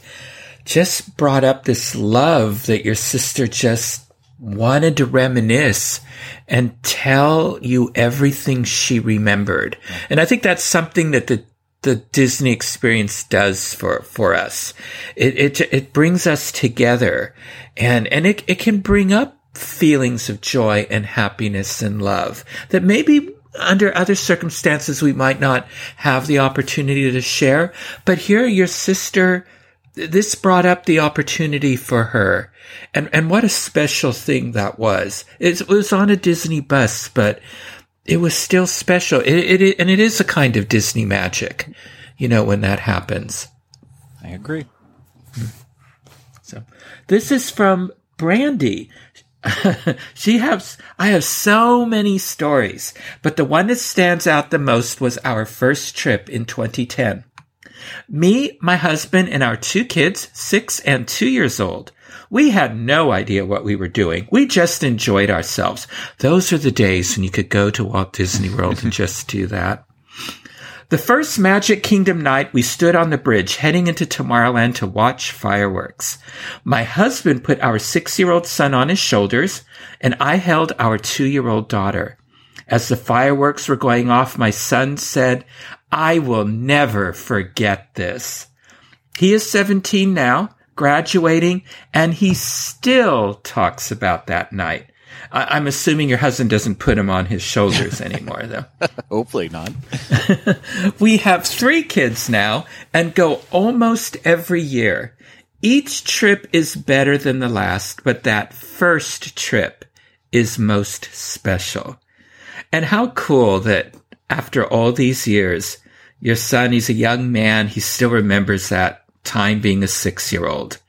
just brought up this love that your sister just wanted to reminisce and tell you everything she remembered. And I think that's something that the the Disney experience does for, for us. It, it, it brings us together and, and it, it can bring up feelings of joy and happiness and love that maybe under other circumstances, we might not have the opportunity to share. But here, your sister, this brought up the opportunity for her. And, and what a special thing that was. It was on a Disney bus, but it was still special. It, it, and it is a kind of Disney magic, you know, when that happens. I agree. So this is from Brandy. she has, I have so many stories, but the one that stands out the most was our first trip in 2010. Me, my husband, and our two kids, six and two years old. We had no idea what we were doing. We just enjoyed ourselves. Those are the days when you could go to Walt Disney World and just do that. The first Magic Kingdom night, we stood on the bridge heading into Tomorrowland to watch fireworks. My husband put our six year old son on his shoulders, and I held our two year old daughter. As the fireworks were going off, my son said, I will never forget this. He is 17 now, graduating, and he still talks about that night. I- am assuming your husband doesn't put him on his shoulders anymore, though. Hopefully not. we have three kids now and go almost every year. Each trip is better than the last, but that first trip is most special. And how cool that after all these years, your son, he's a young man, he still remembers that time being a six year old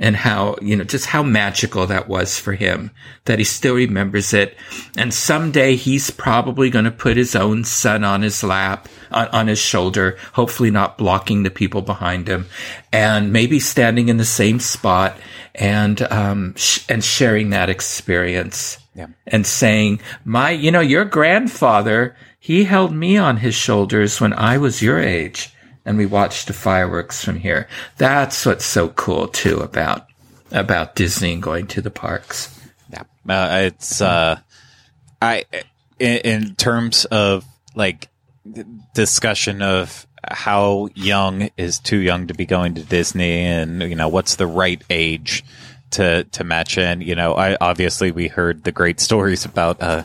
and how, you know, just how magical that was for him that he still remembers it. And someday he's probably going to put his own son on his lap, on, on, his shoulder, hopefully not blocking the people behind him and maybe standing in the same spot and, um, sh- and sharing that experience. Yeah. And saying, my, you know, your grandfather, he held me on his shoulders when I was your age and we watched the fireworks from here. That's what's so cool too about about Disney and going to the parks. Yeah, uh, it's uh, I in, in terms of like discussion of how young is too young to be going to Disney, and you know what's the right age to to match in. You know, I obviously we heard the great stories about uh,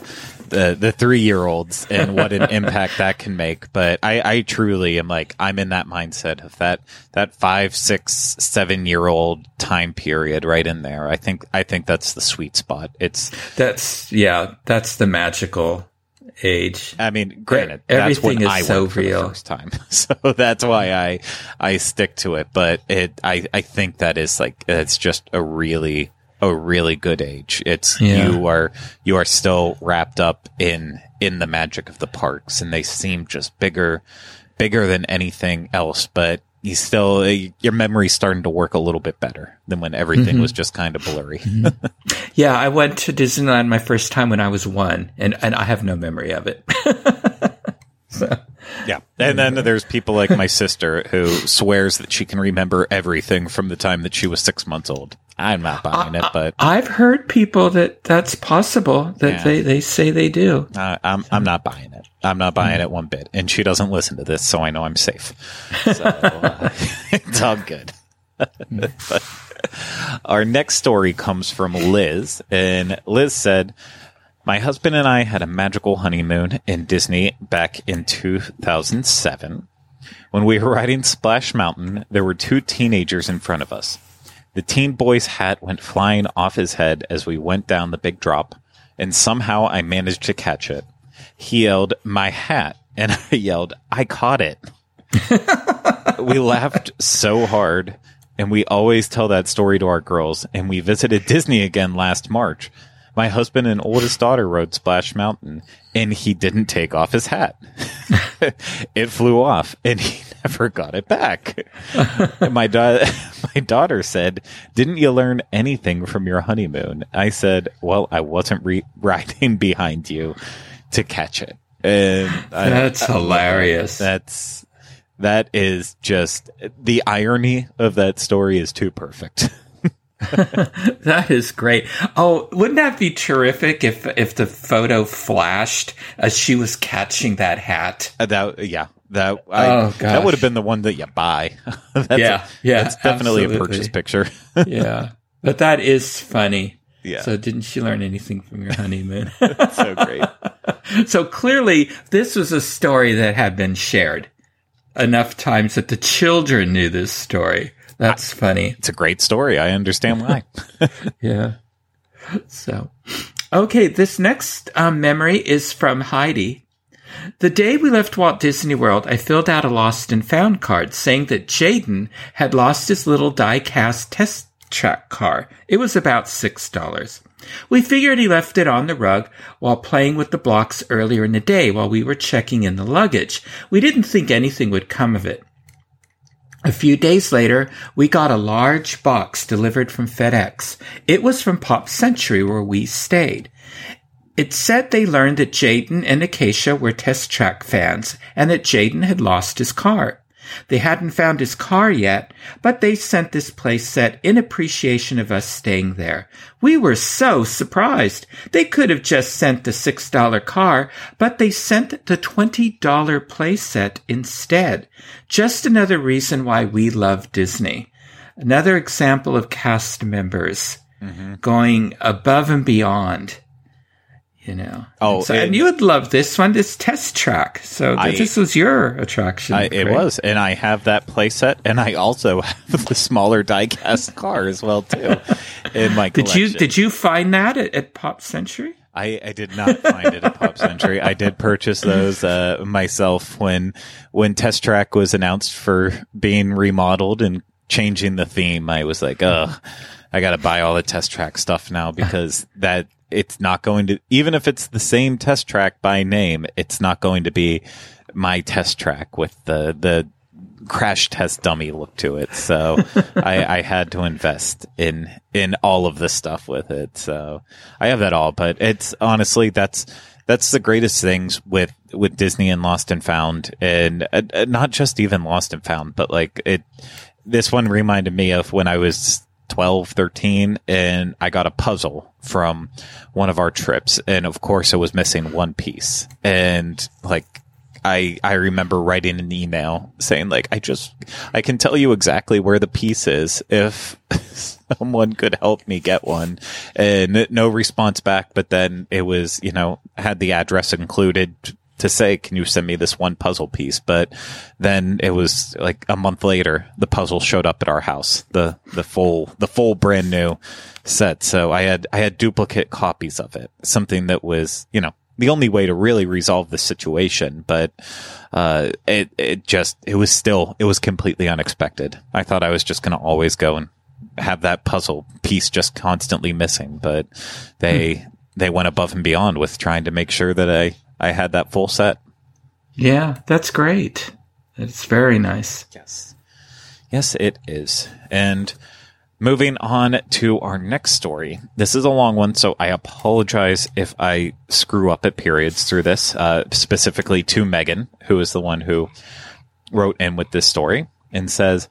the the three year olds and what an impact that can make. But I, I truly am like I'm in that mindset of that that five, six, seven year old time period right in there. I think I think that's the sweet spot. It's That's yeah, that's the magical age. I mean, granted, that's when Everything is I so went for the real. first time, so that's why I I stick to it. But it, I I think that is like it's just a really a really good age. It's Yeah. you are you are still wrapped up in in the magic of the parks, and they seem just bigger bigger than anything else. But you still your memory's starting to work a little bit better than when everything Mm-hmm. was just kind of blurry. Yeah, I went to Disneyland my first time when I was one, and, and I have no memory of it. Yeah. And then there's people like my sister who swears that she can remember everything from the time that she was six months old. I'm not buying it, but I've heard people that that's possible that Yeah. they, they say they do. uh, I'm I'm not buying it. I'm not buying it one bit. And she doesn't listen to this, so I know I'm safe. So uh, it's all good. but our next story comes from Liz, and Liz said. My husband and I had a magical honeymoon in Disney back in 2007. When we were riding Splash Mountain, there were two teenagers in front of us. The teen boy's hat went flying off his head as we went down the big drop, and somehow I managed to catch it. He yelled, My hat, and I yelled, I caught it. we laughed so hard, and we always tell that story to our girls, and we visited Disney again last March. My husband and oldest daughter rode Splash Mountain, and he didn't take off his hat. it flew off, and he never got it back. My da- my daughter said, "Didn't you learn anything from your honeymoon?" I said, "Well, I wasn't re- riding behind you to catch it." And That's I hilarious. That's that is just the irony of that story is too perfect. That is great. Oh, wouldn't that be terrific if if the photo flashed as she was catching that hat? Uh, that yeah, that I, Oh, that would have been the one that you buy. that's a- Yeah, yeah, that's definitely a purchase picture. Yeah, but that is funny. Yeah. So didn't she learn anything from your honeymoon? so great. so clearly, this was a story that had been shared enough times that the children knew this story. That's funny. It's a great story. I understand why. Yeah. So, okay, this next um, memory is from Heidi. The day we left Walt Disney World, I filled out a lost and found card saying that Jaden had lost his little die cast test track car. It was about $6. We figured he left it on the rug while playing with the blocks earlier in the day while we were checking in the luggage. We didn't think anything would come of it. A few days later, we got a large box delivered from FedEx. It was from Pop Century where we stayed. It said they learned that Jaden and Acacia were test track fans and that Jaden had lost his car. They hadn't found his car yet, but they sent this playset in appreciation of us staying there. We were so surprised. They could have just sent the $6 car, but they sent the $20 playset instead. Just another reason why we love Disney. Another example of cast members mm-hmm. going above and beyond. You know. Oh, so, and- and you would love this one, this test track. So I- this was your attraction. I, it was, and I have that playset, and I also have the smaller diecast car as well too in my Collection. Did you did you find that at, at Pop Century? I, I did not find it at Pop Century. I did purchase those uh, myself when when Test Track was announced for being remodeled and changing the theme. I was like, oh, I got to buy all the Test Track stuff now because that it's not going to even if it's the same Test Track by name, it's not going to be my Test Track with the the crash test dummy look to it. So I, I had to invest in in all of the stuff with it. So I have that all, but it's honestly that's that's the greatest things with with Disney and Lost and Found, and uh, uh, not just even Lost and Found, but like it. This one reminded me of when I was 12, 13, and I got a puzzle from one of our trips, and of course it was missing one piece, and like I I remember writing an email saying like I just I can tell you exactly where the piece is if someone could help me get one. And no response back but then it was you know had the address included to say can you send me this one puzzle piece but then it was like a month later the puzzle showed up at our house the the full the full brand new set so I had I had duplicate copies of it something that was you know the only way to really resolve the situation, but uh, it it just it was still it was completely unexpected. I thought I was just going to always go and have that puzzle piece just constantly missing, but they hmm. they went above and beyond with trying to make sure that I I had that full set. Yeah, that's great. It's very nice. Yes. Yes, it is. And Moving on to our next story. This is a long one, so I apologize if I screw up at periods through this, uh, specifically to Megan, who is the one who wrote in with this story and says,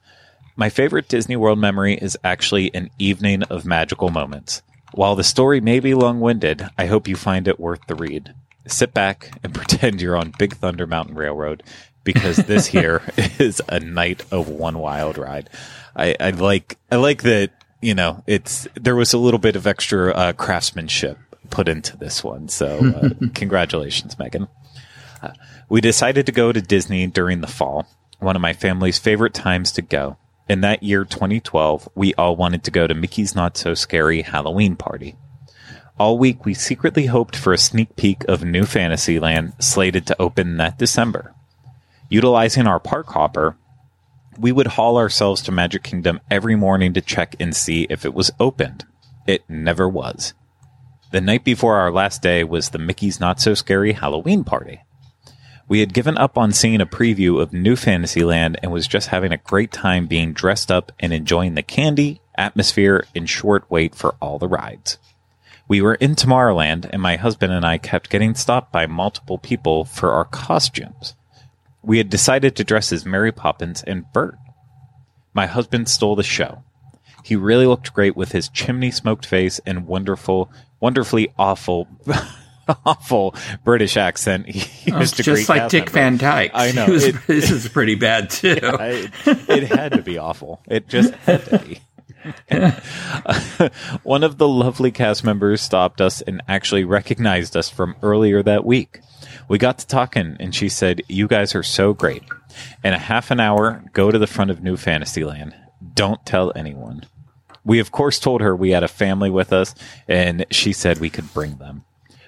My favorite Disney World memory is actually an evening of magical moments. While the story may be long winded, I hope you find it worth the read. Sit back and pretend you're on Big Thunder Mountain Railroad because this here is a night of one wild ride. I, I like I like that you know it's there was a little bit of extra uh, craftsmanship put into this one. So uh, congratulations, Megan. Uh, we decided to go to Disney during the fall, one of my family's favorite times to go. In that year, 2012, we all wanted to go to Mickey's Not So Scary Halloween Party. All week, we secretly hoped for a sneak peek of New Fantasyland slated to open that December. Utilizing our park hopper, we would haul ourselves to Magic Kingdom every morning to check and see if it was opened. It never was. The night before our last day was the Mickey's Not So Scary Halloween party. We had given up on seeing a preview of New Fantasyland and was just having a great time being dressed up and enjoying the candy, atmosphere, and short wait for all the rides. We were in Tomorrowland and my husband and I kept getting stopped by multiple people for our costumes. We had decided to dress as Mary Poppins and Bert. My husband stole the show. He really looked great with his chimney smoked face and wonderful, wonderfully awful, awful British accent. He oh, used just like Dick member. Van Dyke. I know. Was, it, this is pretty bad too. Yeah, it, it had to be awful. It just had to be. One of the lovely cast members stopped us and actually recognized us from earlier that week. We got to talking, and she said, You guys are so great. In a half an hour, go to the front of New Fantasyland. Don't tell anyone. We, of course, told her we had a family with us, and she said we could bring them.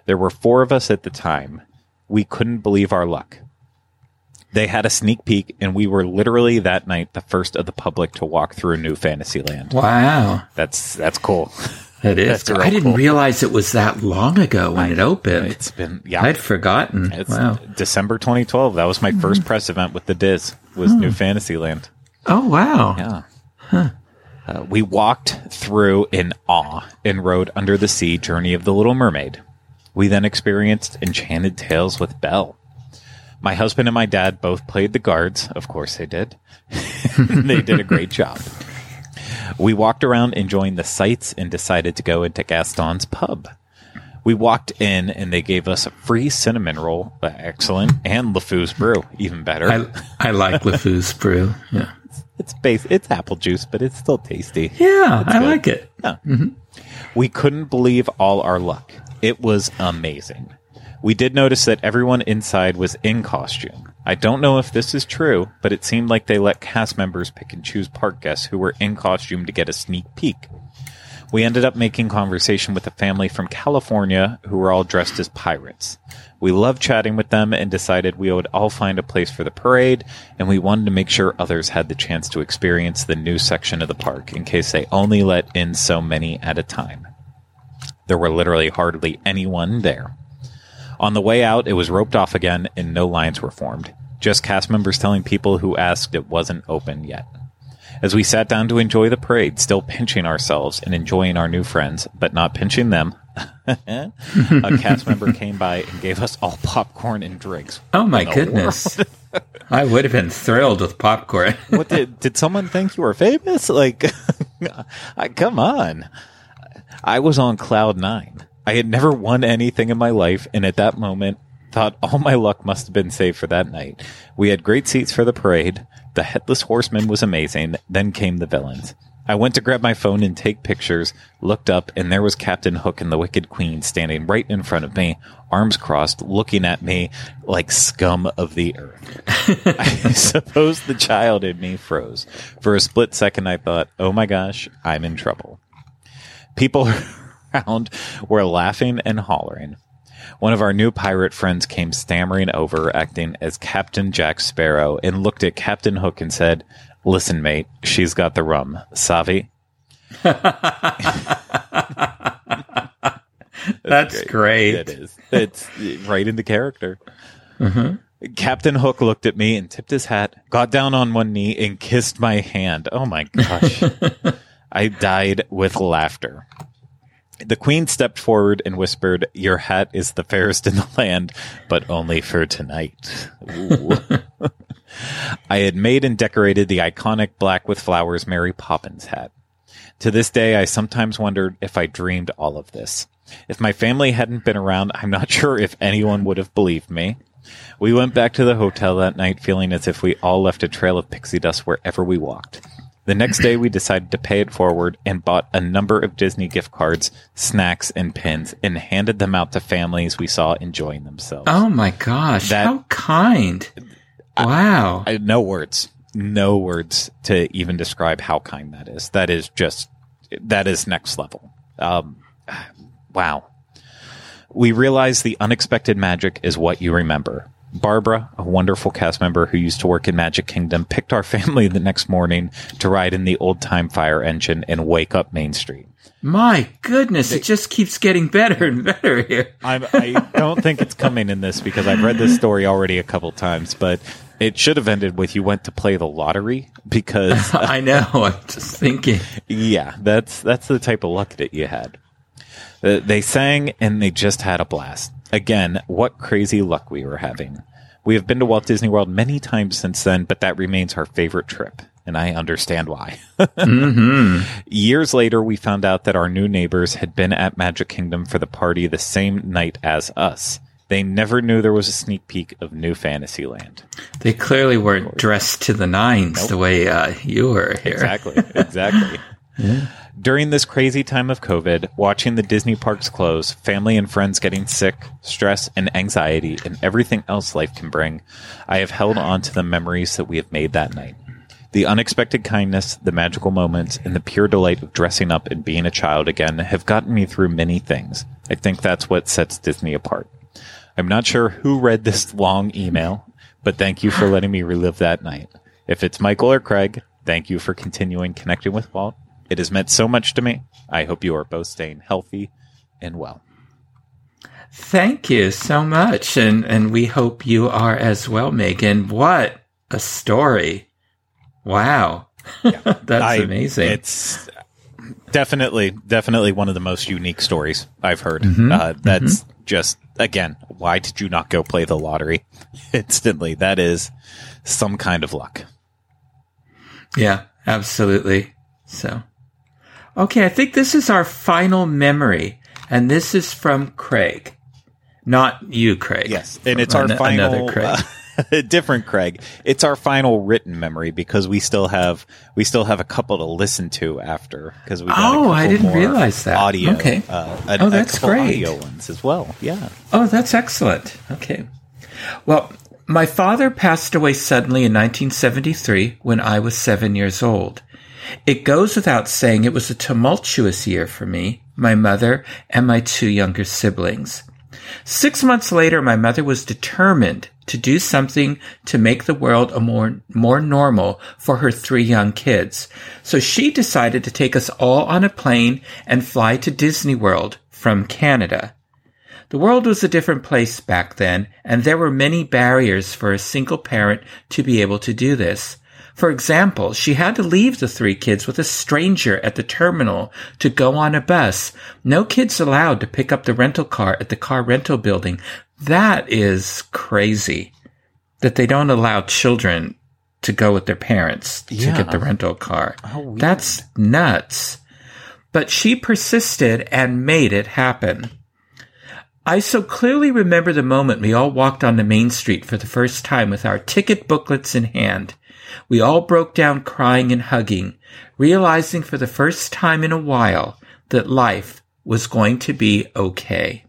There were four of us at the time. We couldn't believe our luck. They had a sneak peek, and we were literally that night the first of the public to walk through New Fantasyland. Wow, that's that's cool. It is. I didn't cool. realize it was that long ago when I, it opened. It's been yeah. I'd forgotten. It's wow. December 2012. That was my mm-hmm. first press event with the DIS. Was New Fantasyland. Oh wow. Yeah. Huh. Uh, we walked through in awe and rode Under the Sea Journey of the Little Mermaid. We then experienced Enchanted Tales with Belle. My husband and my dad both played the guards. Of course they did. they did a great job. We walked around enjoying the sights and decided to go into Gaston's pub. We walked in and they gave us a free cinnamon roll, uh, excellent, and LeFou's brew, even better. I, I like LeFou's brew. Yeah, it's, it's base, it's apple juice, but it's still tasty. Yeah, it's I good. like it. Yeah. Mm-hmm. We couldn't believe all our luck. It was amazing. We did notice that everyone inside was in costume. I don't know if this is true, but it seemed like they let cast members pick and choose park guests who were in costume to get a sneak peek. We ended up making conversation with a family from California who were all dressed as pirates. We loved chatting with them and decided we would all find a place for the parade, and we wanted to make sure others had the chance to experience the new section of the park in case they only let in so many at a time. There were literally hardly anyone there. On the way out, it was roped off again and no lines were formed. Just cast members telling people who asked it wasn't open yet. As we sat down to enjoy the parade, still pinching ourselves and enjoying our new friends, but not pinching them, a cast member came by and gave us all popcorn and drinks. Oh my goodness. I would have been thrilled with popcorn. what did did someone think you were famous? Like I, come on. I was on cloud 9. I had never won anything in my life and at that moment thought all my luck must have been saved for that night. We had great seats for the parade. The headless horseman was amazing. Then came the villains. I went to grab my phone and take pictures, looked up, and there was Captain Hook and the Wicked Queen standing right in front of me, arms crossed, looking at me like scum of the earth. I suppose the child in me froze. For a split second, I thought, oh my gosh, I'm in trouble. People around were laughing and hollering. One of our new pirate friends came stammering over, acting as Captain Jack Sparrow, and looked at Captain Hook and said, Listen, mate, she's got the rum. Savi? That's great. It is. It's right into character. Mm-hmm. Captain Hook looked at me and tipped his hat, got down on one knee, and kissed my hand. Oh my gosh. I died with laughter. The queen stepped forward and whispered, Your hat is the fairest in the land, but only for tonight. I had made and decorated the iconic black with flowers Mary Poppins hat. To this day, I sometimes wondered if I dreamed all of this. If my family hadn't been around, I'm not sure if anyone would have believed me. We went back to the hotel that night feeling as if we all left a trail of pixie dust wherever we walked. The next day, we decided to pay it forward and bought a number of Disney gift cards, snacks, and pins and handed them out to families we saw enjoying themselves. Oh my gosh. That- how kind. wow. I, no words, no words to even describe how kind that is. That is just, that is next level. Um, wow. We realize the unexpected magic is what you remember. Barbara, a wonderful cast member who used to work in Magic Kingdom, picked our family the next morning to ride in the old time fire engine and wake up Main Street. my goodness. it just keeps getting better and better here. I'm, I don't think it's coming in this because I've read this story already a couple times, but it should have ended with you went to play the lottery because I know. I'm just thinking. Yeah, that's that's the type of luck that you had. Uh, they sang and they just had a blast. Again, what crazy luck we were having. We have been to Walt Disney World many times since then, but that remains our favorite trip, and I understand why. Years later, we found out that our new neighbors had been at Magic Kingdom for the party the same night as us. They never knew there was a sneak peek of New Fantasyland. They clearly weren't dressed to the nines the way uh, you were here. Exactly. Exactly. During this crazy time of COVID, watching the Disney parks close, family and friends getting sick, stress and anxiety, and everything else life can bring, I have held on to the memories that we have made that night. The unexpected kindness, the magical moments, and the pure delight of dressing up and being a child again have gotten me through many things. I think that's what sets Disney apart. I'm not sure who read this long email, but thank you for letting me relive that night. If it's Michael or Craig, thank you for continuing connecting with Walt. It has meant so much to me. I hope you are both staying healthy and well. Thank you so much. And, and we hope you are as well, Megan. What a story. Wow. That's I- amazing. It's definitely, definitely one of the most unique stories I've heard. Uh, that's just, again, why did you not go play the lottery instantly? That is some kind of luck. Yeah, absolutely. So, okay, I think this is our final memory, and this is from Craig, not you, Craig. Yes, and it's our an- final another Craig. uh, different Craig. It's our final written memory because we still have we still have a couple to listen to after because we. Got Oh, I didn't realize that. Audio, Okay. Uh, a, Oh, that's great. Audio ones as well. Yeah. Oh, that's excellent. Okay. Well, my father passed away suddenly in 1973 when I was seven years old. It goes without saying it was a tumultuous year for me, my mother, and my two younger siblings. Six months later, my mother was determined to do something to make the world a more, more normal for her three young kids. So she decided to take us all on a plane and fly to Disney World from Canada. The world was a different place back then, and there were many barriers for a single parent to be able to do this. For example, she had to leave the three kids with a stranger at the terminal to go on a bus. No kids allowed to pick up the rental car at the car rental building. That is crazy that they don't allow children to go with their parents to Yeah. get the rental car. Weird. That's nuts. But she persisted and made it happen. I so clearly remember the moment we all walked on the Main Street for the first time with our ticket booklets in hand. We all broke down crying and hugging, realizing for the first time in a while that life was going to be okay.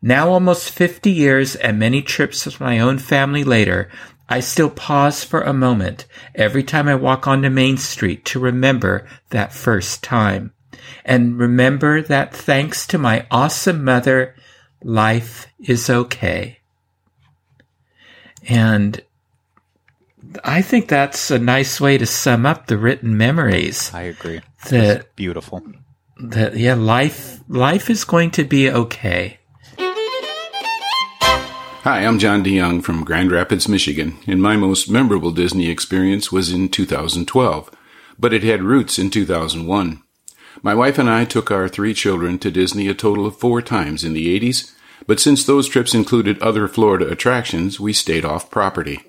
Now almost 50 years and many trips with my own family later, I still pause for a moment every time I walk onto Main Street to remember that first time and remember that thanks to my awesome mother, life is okay. And I think that's a nice way to sum up the written memories. I agree. That It's beautiful. that yeah, life life is going to be okay. Hi, I'm John DeYoung from Grand Rapids, Michigan, and my most memorable Disney experience was in 2012, but it had roots in 2001. My wife and I took our three children to Disney a total of four times in the 80s, but since those trips included other Florida attractions, we stayed off property.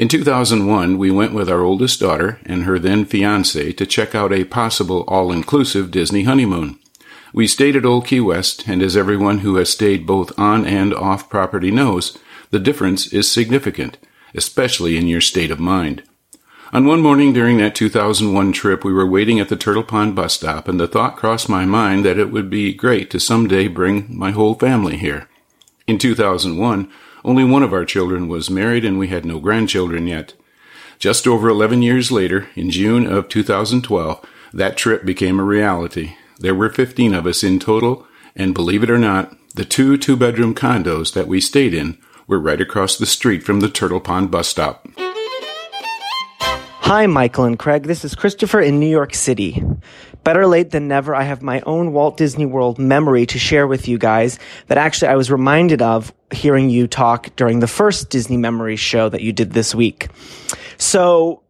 In 2001, we went with our oldest daughter and her then fiance to check out a possible all-inclusive Disney honeymoon. We stayed at Old Key West, and as everyone who has stayed both on and off property knows, the difference is significant, especially in your state of mind. On one morning during that 2001 trip, we were waiting at the Turtle Pond bus stop, and the thought crossed my mind that it would be great to someday bring my whole family here. In 2001, only one of our children was married, and we had no grandchildren yet. Just over 11 years later, in June of 2012, that trip became a reality. There were 15 of us in total, and believe it or not, the two two bedroom condos that we stayed in were right across the street from the Turtle Pond bus stop. Hi, Michael and Craig. This is Christopher in New York City. Better late than never, I have my own Walt Disney World memory to share with you guys that actually I was reminded of hearing you talk during the first Disney Memories show that you did this week. So,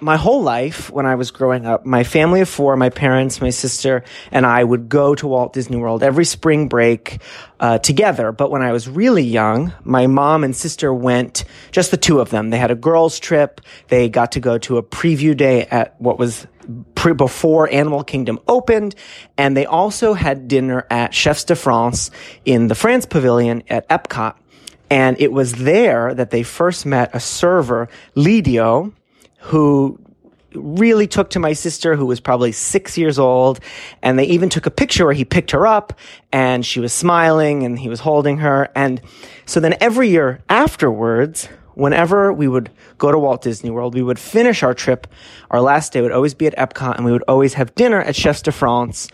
my whole life when I was growing up, my family of four, my parents, my sister, and I would go to Walt Disney World every spring break uh, together. But when I was really young, my mom and sister went, just the two of them. They had a girls' trip. They got to go to a preview day at what was pre- before Animal Kingdom opened. And they also had dinner at Chefs de France in the France Pavilion at Epcot. And it was there that they first met a server, Lidio, who really took to my sister who was probably six years old and they even took a picture where he picked her up and she was smiling and he was holding her and so then every year afterwards whenever we would go to Walt Disney World we would finish our trip our last day would always be at Epcot and we would always have dinner at Chefs de France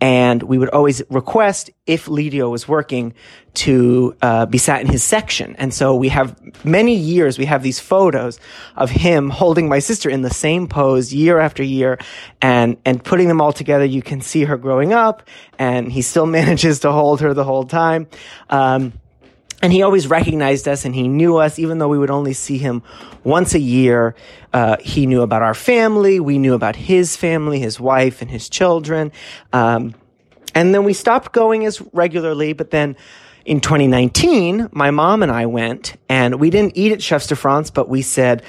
and we would always request if Lidio was working to uh, be sat in his section. And so we have many years, we have these photos of him holding my sister in the same pose year after year and, and putting them all together. You can see her growing up and he still manages to hold her the whole time. Um, and he always recognized us and he knew us, even though we would only see him once a year. Uh, he knew about our family. We knew about his family, his wife, and his children. Um, and then we stopped going as regularly, but then in 2019, my mom and I went and we didn't eat at Chefs de France, but we said,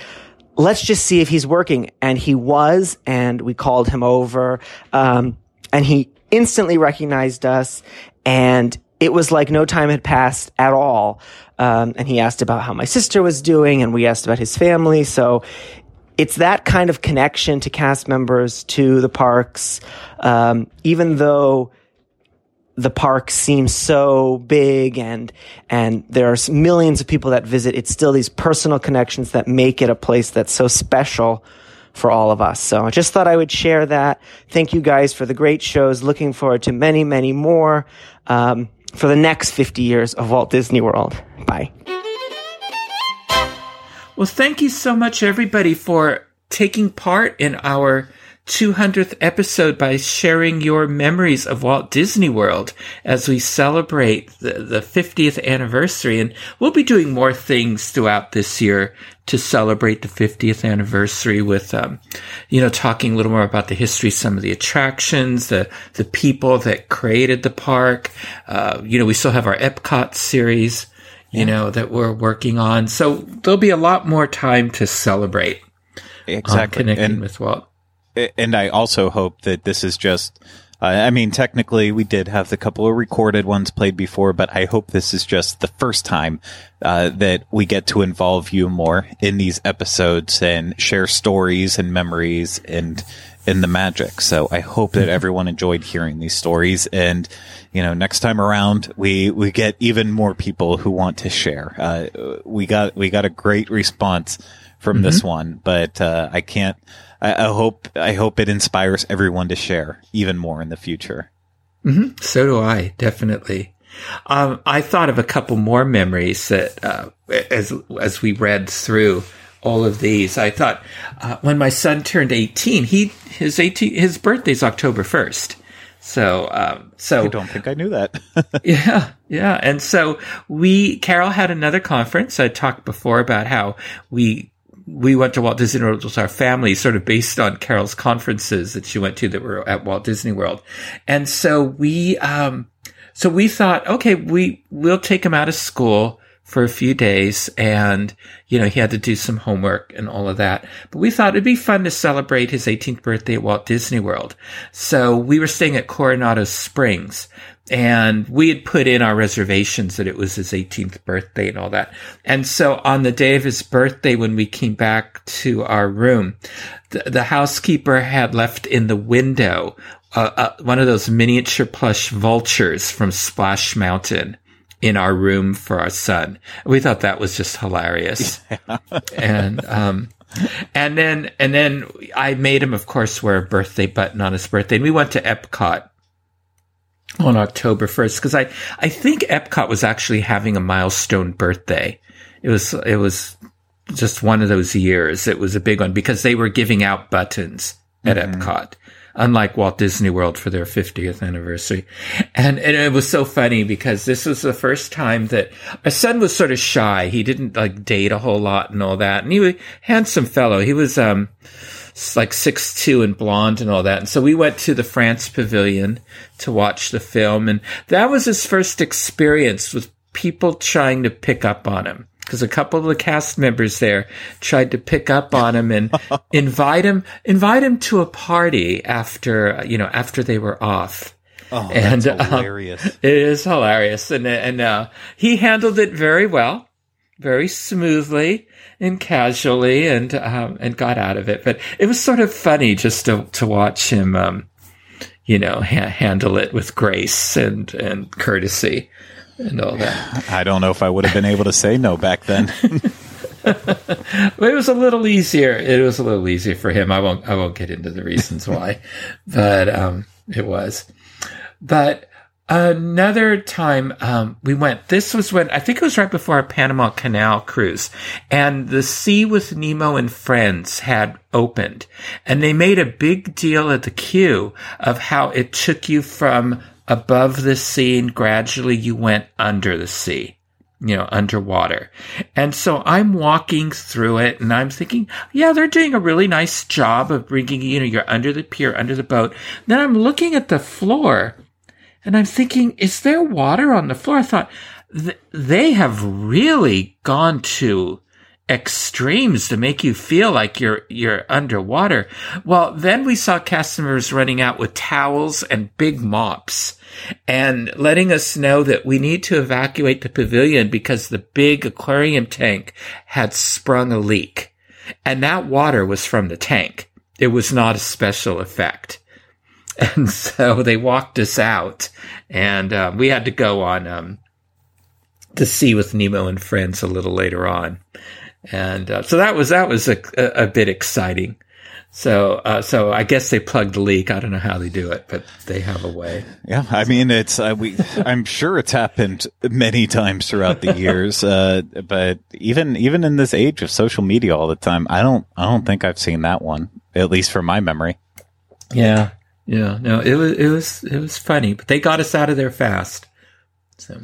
let's just see if he's working. And he was, and we called him over. Um, and he instantly recognized us and it was like no time had passed at all. Um, and he asked about how my sister was doing and we asked about his family. So it's that kind of connection to cast members, to the parks. Um, even though the park seems so big and and there are millions of people that visit it's still these personal connections that make it a place that's so special for all of us so i just thought i would share that thank you guys for the great shows looking forward to many many more um, for the next 50 years of walt disney world. Bye. Well, thank you so much, everybody, for taking part in our 200th episode by sharing your memories of Walt Disney World as we celebrate the, the 50th anniversary. And we'll be doing more things throughout this year to celebrate the 50th anniversary with, um, you know, talking a little more about the history, some of the attractions, the, the people that created the park. Uh, you know, we still have our Epcot series you know, that we're working on. So there'll be a lot more time to celebrate Exactly. connecting and, with Walt. And I also hope that this is just Uh, I mean, technically, we did have the couple of recorded ones played before, but I hope this is just the first time uh, that we get to involve you more in these episodes and share stories and memories and in the magic. So I hope that everyone enjoyed hearing these stories. And, you know, next time around, we, we get even more people who want to share. Uh, we got, we got a great response from mm-hmm. this one, but, uh, I can't, I, I, hope, I hope it inspires everyone to share even more in the future. Mm-hmm. So do I, definitely. Um, I thought of a couple more memories that, uh, as, as we read through all of these. I thought uh, when my son turned 18, he his 18 his birthday's October 1st. So um, so I don't think I knew that. yeah, yeah. And so we Carol had another conference. I talked before about how we we went to Walt Disney World with our family, sort of based on Carol's conferences that she went to that were at Walt Disney World. And so we, um, so we thought, okay, we, we'll take him out of school for a few days and, you know, he had to do some homework and all of that. But we thought it'd be fun to celebrate his 18th birthday at Walt Disney World. So we were staying at Coronado Springs and we had put in our reservations that it was his 18th birthday and all that. And so on the day of his birthday, when we came back to our room, the, the housekeeper had left in the window uh, uh, one of those miniature plush vultures from Splash Mountain in our room for our son. We thought that was just hilarious. Yeah. and, um, and then, and then I made him, of course, wear a birthday button on his birthday. And we went to Epcot on October 1st because I, I think Epcot was actually having a milestone birthday. It was, it was just one of those years. It was a big one because they were giving out buttons at mm-hmm. Epcot unlike Walt Disney World for their 50th anniversary. And, and it was so funny because this was the first time that my son was sort of shy. He didn't like date a whole lot and all that. And he was a handsome fellow. He was, um, like six two and blonde and all that. And so we went to the France Pavilion to watch the film, and that was his first experience with people trying to pick up on him because a couple of the cast members there tried to pick up on him and invite him invite him to a party after you know after they were off. Oh, and that's um, hilarious! Um, it is hilarious, and and uh, he handled it very well, very smoothly and casually, and um, and got out of it. But it was sort of funny just to to watch him, um, you know, ha- handle it with grace and and courtesy and all that. I don't know if I would have been able to say no back then. it was a little easier. It was a little easier for him. I won't. I won't get into the reasons why, but um, it was. But another time um, we went. This was when I think it was right before our Panama Canal cruise, and the Sea with Nemo and Friends had opened, and they made a big deal at the queue of how it took you from above the sea and gradually you went under the sea, you know, underwater. And so I'm walking through it and I'm thinking, yeah, they're doing a really nice job of bringing, you know, you're under the pier, under the boat. Then I'm looking at the floor and I'm thinking, is there water on the floor? I thought, they have really gone to extremes to make you feel like you're you're underwater. Well, then we saw customers running out with towels and big mops and letting us know that we need to evacuate the pavilion because the big aquarium tank had sprung a leak. And that water was from the tank. It was not a special effect. And so they walked us out and uh, we had to go on um, the sea with Nemo and friends a little later on and uh, so that was that was a, a, a bit exciting. So, uh, so I guess they plugged the leak. I don't know how they do it, but they have a way. Yeah, I mean, it's uh, we. I'm sure it's happened many times throughout the years. Uh, but even even in this age of social media all the time, I don't I don't think I've seen that one, at least from my memory. Yeah, yeah, no, it was it was it was funny, but they got us out of there fast. So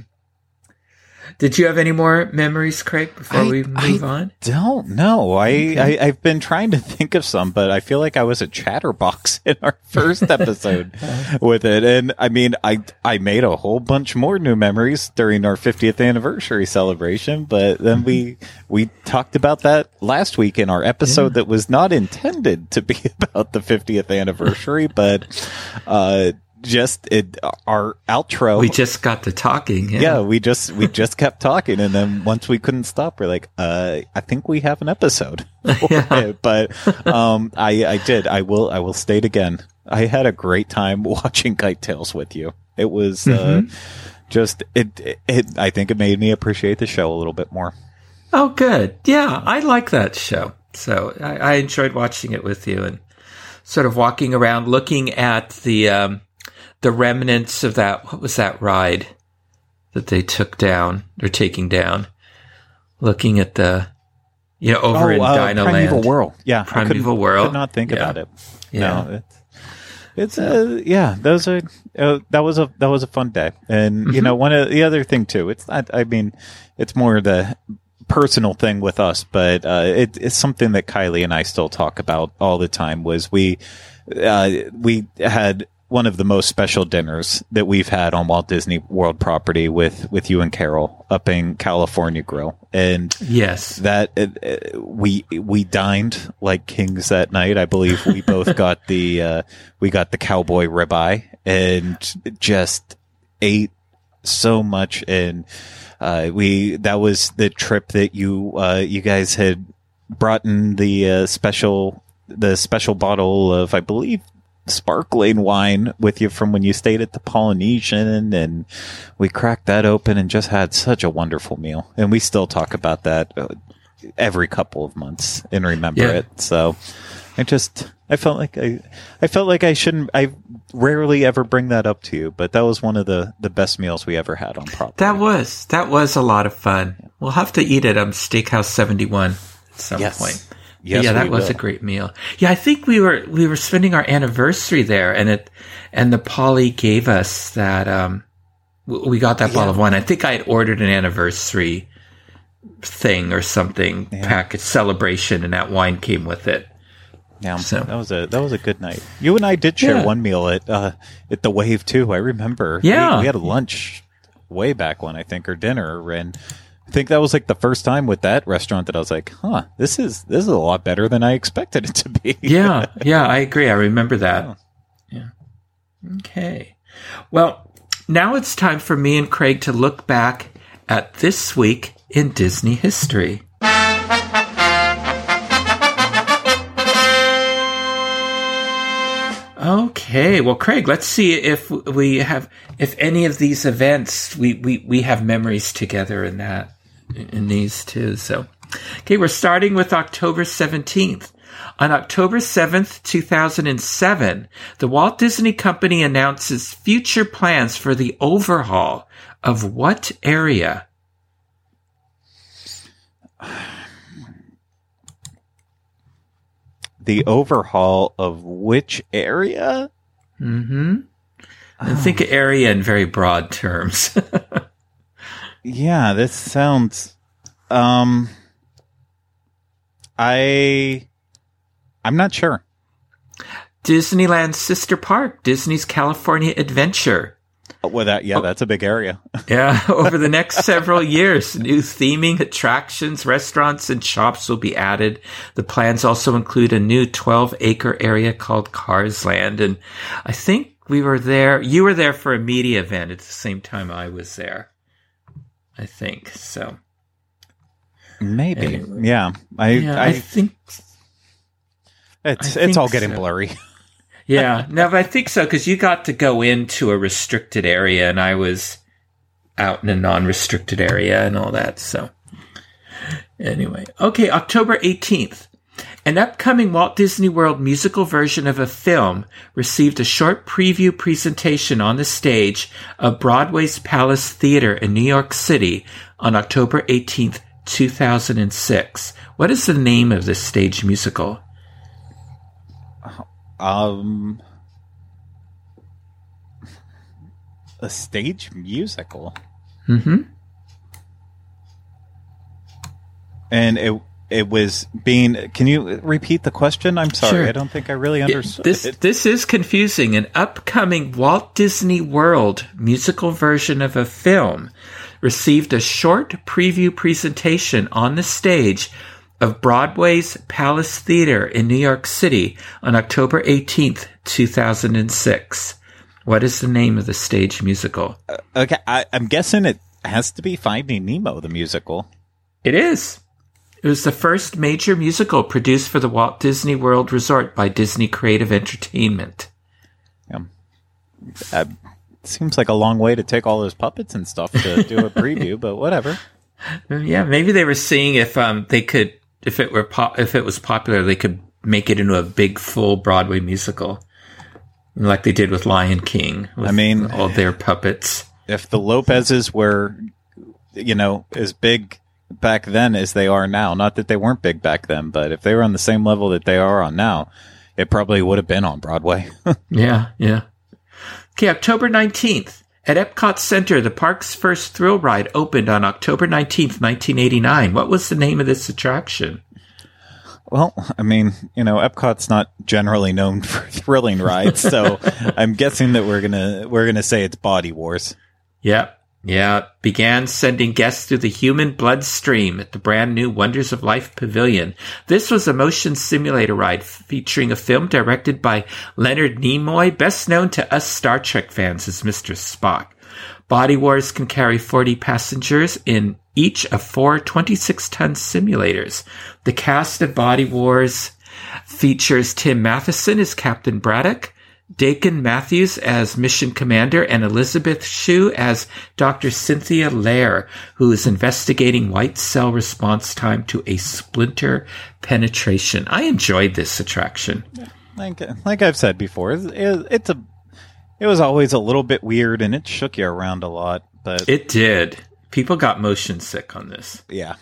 did you have any more memories, Craig, before I, we move I on? Don't know. I, okay. I have been trying to think of some, but I feel like I was a chatterbox in our first episode with it. And I mean, I I made a whole bunch more new memories during our 50th anniversary celebration, but then we we talked about that last week in our episode yeah. that was not intended to be about the 50th anniversary, but uh just it, our outro. We just got to talking. Yeah. yeah, we just we just kept talking, and then once we couldn't stop, we're like, uh, I think we have an episode. Yeah. but um, I I did. I will I will state again. I had a great time watching Kite Tails with you. It was uh, just it, it. It I think it made me appreciate the show a little bit more. Oh, good. Yeah, I like that show. So I, I enjoyed watching it with you and sort of walking around, looking at the um, the remnants of that. What was that ride that they took down? They're taking down. Looking at the, you know, over in uh, Dino Primeval Land. World. Yeah, Primeval World. Could not think Yeah. about it. Yeah. No, it's it's uh, yeah. Those are uh, that was a that was a fun day, and Mm-hmm. you know one of the other thing too. It's not. I mean, it's more the personal thing with us, but uh, it, it's something that Kylie and I still talk about all the time. Was we uh, we had one of the most special dinners that we've had on Walt Disney World property with with you and Carol up in California Grill, and Yes. that uh, we we dined like kings that night. I believe we both got the uh, we got the cowboy ribeye and just ate so much. And uh, we that was the trip that you uh, you guys had brought in the uh, special the special bottle of I believe sparkling wine with you from when you stayed at the Polynesian and we cracked that open and just had such a wonderful meal and we still talk about that uh, every couple of months and remember Yeah. it so I just I felt like I I felt like I shouldn't I rarely ever bring that up to you but that was one of the the best meals we ever had on property That was that was a lot of fun. We'll have to eat it on Steakhouse Seventy One at some Yes. point. Yes, yeah, that was will. a great meal. Yeah, I think we were we were spending our anniversary there, and it and the Polly gave us that. Um, we got that bottle of wine. I think I had ordered an anniversary thing or something package celebration, and that wine came with it. Yeah, So- that was a that was a good night. You and I did share Yeah. one meal at uh, at the Wave too. I remember. Yeah. we, we had a lunch way back when I think, or dinner, and think that was like the first time with that restaurant that I was like, "Huh, this is this is a lot better than I expected it to be." Yeah, yeah, I agree. I remember that. Yeah. Okay. Well, now it's time for me and Craig to look back at this week in Disney history. Okay, well, Craig, let's see if we have, if any of these events, we, we, we have memories together in that, in these two. So, okay, we're starting with October 17th. On October 7th, 2007, the Walt Disney Company announces future plans for the overhaul of what area? The overhaul of which area? Mm-hmm. And think area in very broad terms. Yeah, this sounds. Um, I, I'm not sure. Disneyland's sister park, Disney's California Adventure. Well, that yeah, that's a big area. Yeah, over the next several years, new theming, attractions, restaurants, and shops will be added. The plans also include a new 12 acre area called Cars Land. And I think we were there, you were there for a media event at the same time I was there. I think so. Maybe. Anyway. Yeah. I, Yeah, I, I, think, it's I it's all getting so. blurry. yeah, no, but I think so because you got to go into a restricted area and I was out in a non restricted area and all that. So, anyway, okay, October 18th. An upcoming Walt Disney World musical version of a film received a short preview presentation on the stage of Broadway's Palace Theater in New York City on October 18th, 2006. What is the name of this stage musical? Um, a stage musical, Mm-hmm. and it it was being. Can you repeat the question? I'm sorry, Sure. I don't think I really understood this it. this is confusing. An upcoming Walt Disney World musical version of a film received a short preview presentation on the stage of Broadway's Palace Theater in New York City on October 18th, 2006. What is the name of the stage musical? Uh, okay, I, I'm guessing it has to be Finding Nemo, the musical. It is. It was the first major musical produced for the Walt Disney World Resort by Disney Creative Entertainment. Uh, seems like a long way to take all those puppets and stuff to do a preview, but whatever. Yeah, maybe they were seeing if um they could if it were pop if it was popular they could make it into a big full Broadway musical, like they did with Lion King. With I mean- all their puppets. If the Lopez's were, you know, as big back then as they are now, not that they weren't big back then, but if they were on the same level that they are on now, it probably would have been on Broadway. Yeah, yeah. Okay, October 19th. At Epcot Center, the park's first thrill ride opened on October 19th, 1989. What was the name of this attraction? Well, I mean, you know, Epcot's not generally known for thrilling rides, so I'm guessing that we're gonna we're gonna say it's Body Wars. Yep. Yeah, began sending guests through the human bloodstream at the brand new Wonders of Life Pavilion. This was a motion simulator ride featuring a film directed by Leonard Nimoy, best known to us Star Trek fans as Mr. Spock. Body Wars can carry 40 passengers in each of four 26 ton simulators. The cast of Body Wars features Tim Matheson as Captain Braddock, Dakin Matthews as Mission Commander, and Elizabeth Shue as Dr. Cynthia Lair, who is investigating white cell response time to a splinter penetration. I enjoyed this attraction. Like like I've said before, it, it's a it was always a little bit weird and it shook you around a lot, but It did. People got motion sick on this. yeah.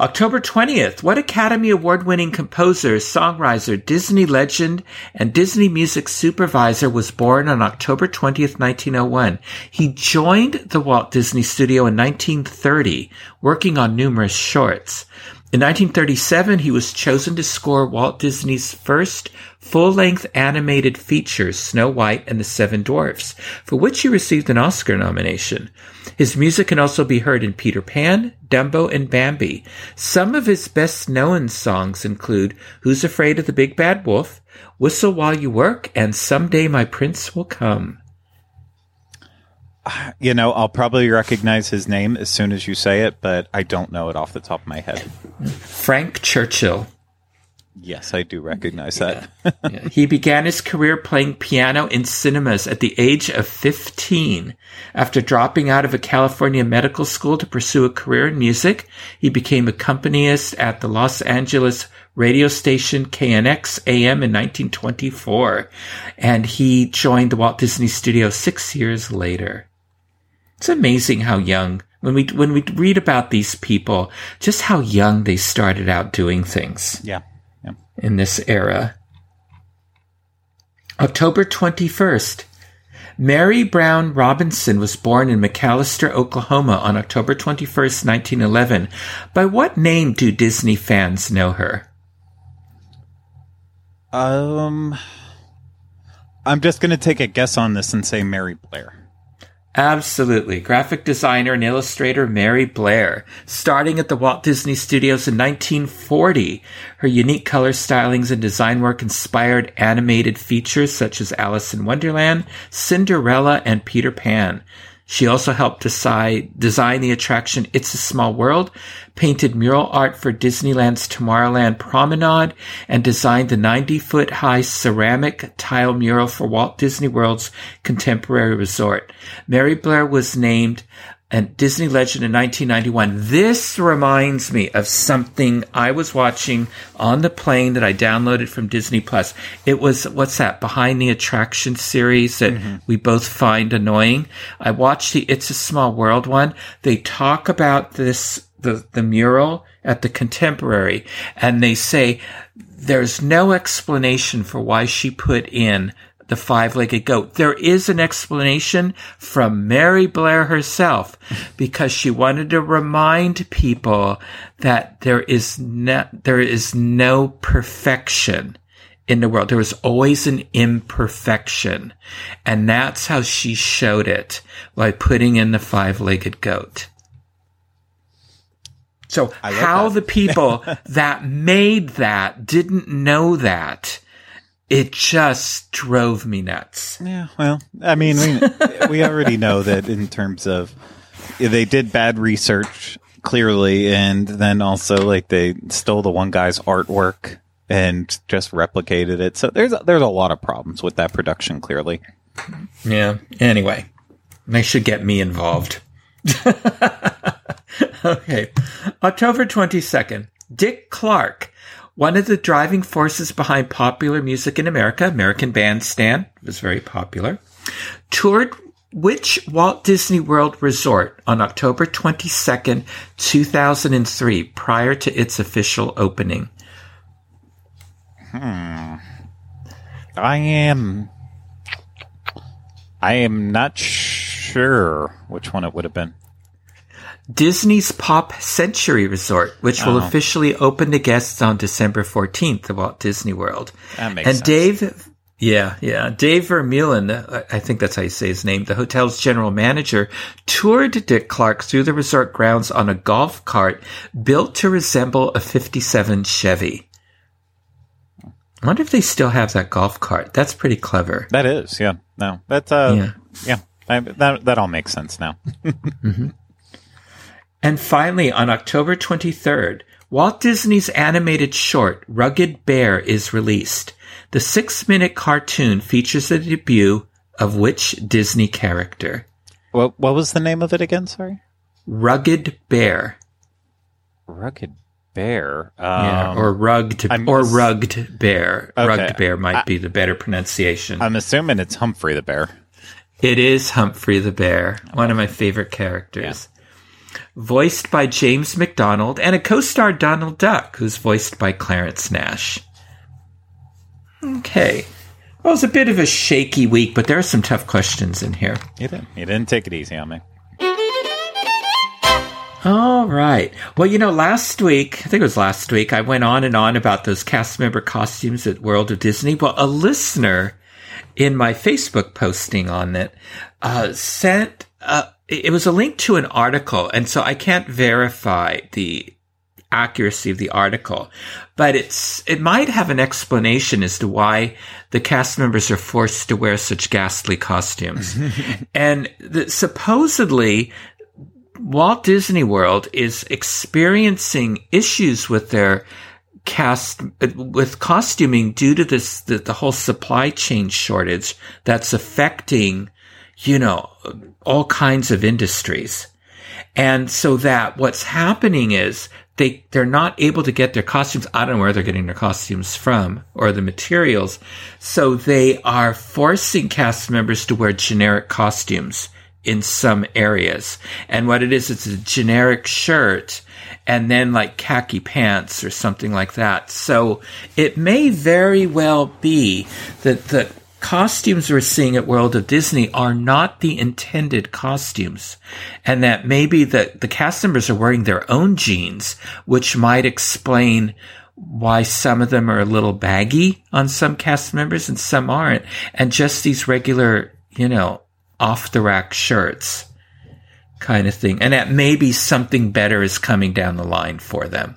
October 20th, what Academy Award winning composer, songwriter, Disney legend, and Disney music supervisor was born on October 20th, 1901? He joined the Walt Disney Studio in 1930, working on numerous shorts. In 1937, he was chosen to score Walt Disney's first full-length animated feature, Snow White and the Seven Dwarfs, for which he received an Oscar nomination. His music can also be heard in Peter Pan, Dumbo, and Bambi. Some of his best-known songs include Who's Afraid of the Big Bad Wolf, Whistle While You Work, and Someday My Prince Will Come. You know, I'll probably recognize his name as soon as you say it, but I don't know it off the top of my head. Frank Churchill. Yes, I do recognize that. He began his career playing piano in cinemas at the age of 15. After dropping out of a California medical school to pursue a career in music, he became a accompanist at the Los Angeles radio station KNX AM in 1924, and he joined the Walt Disney Studio six years later. It's amazing how young when we when we read about these people, just how young they started out doing things yeah. yeah. in this era. October 21st. Mary Brown Robinson was born in McAlester, Oklahoma on October 21st, 1911. By what name do Disney fans know her? Um, I'm just going to take a guess on this and say Mary Blair. Absolutely. Graphic designer and illustrator Mary Blair. Starting at the Walt Disney Studios in 1940, her unique color stylings and design work inspired animated features such as Alice in Wonderland, Cinderella, and Peter Pan. She also helped decide, design the attraction It's a Small World, painted mural art for Disneyland's Tomorrowland Promenade, and designed the 90 foot high ceramic tile mural for Walt Disney World's contemporary resort. Mary Blair was named a Disney legend in 1991. This reminds me of something I was watching on the plane that I downloaded from Disney Plus. It was, what's that, Behind the Attraction series that mm-hmm. we both find annoying. I watched the It's a Small World one. They talk about this, the, the mural at the Contemporary, and they say there's no explanation for why she put in the five-legged goat. There is an explanation from Mary Blair herself because she wanted to remind people that there is no, there is no perfection in the world. There is always an imperfection. And that's how she showed it by putting in the five-legged goat. So how that. the people that made that didn't know that it just drove me nuts. Yeah, well, I mean, we, we already know that in terms of they did bad research clearly, and then also like they stole the one guy's artwork and just replicated it. So there's there's a lot of problems with that production. Clearly, Yeah. Anyway, they should get me involved. okay. October 22nd. Dick Clark, one of the driving forces behind popular music in America, American Bandstand, was very popular, toured which Walt Disney World resort on October 22nd, 2003, prior to its official opening? Hmm. I am. I am not sure which one it would have been. Disney's Pop Century Resort, which will Oh. officially open to guests on December 14th at Walt Disney World. That makes and sense. Dave, yeah, yeah, Dave Vermeulen, I think that's how you say his name, the hotel's general manager, toured Dick Clark through the resort grounds on a golf cart built to resemble a 57 Chevy. I wonder if they still have that golf cart. That's pretty clever. That is, yeah. No, that's uh, Yeah. yeah. I, that that all makes sense now. And finally, on October 23rd, Walt Disney's animated short, Rugged Bear, is released. The six minute cartoon features the debut of which Disney character? what what was the name of it again? Sorry, Rugged Bear. Rugged Bear. Um, Yeah, or rugged, I'm or rugged bear. Okay. Rugged bear might be the better pronunciation. I'm assuming it's Humphrey the Bear. It is Humphrey the Bear, one of my favorite characters. Voiced by James MacDonald and a co star Donald Duck, who's voiced by Clarence Nash. Okay. Well, it was a bit of a shaky week, but there are some tough questions in here. You didn't. You didn't take it easy on me. All right. Well, you know, last week, I think it was last week, I went on and on about those cast member costumes at World of Disney. Well, a listener in my Facebook posting on it uh, sent, uh, it was a link to an article, and so I can't verify the accuracy of the article, but it's it might have an explanation as to why the cast members are forced to wear such ghastly costumes. and the, supposedly Walt Disney World is experiencing issues with their cast with costuming due to this the, the whole supply chain shortage that's affecting you know all kinds of industries and so that what's happening is they they're not able to get their costumes i don't know where they're getting their costumes from or the materials so they are forcing cast members to wear generic costumes in some areas. And what it is, it's a generic shirt and then like khaki pants or something like that. So it may very well be that the costumes we're seeing at World of Disney are not the intended costumes. And that maybe the, the cast members are wearing their own jeans, which might explain why some of them are a little baggy on some cast members and some aren't. And just these regular, you know, off the rack shirts kind of thing. And that maybe something better is coming down the line for them.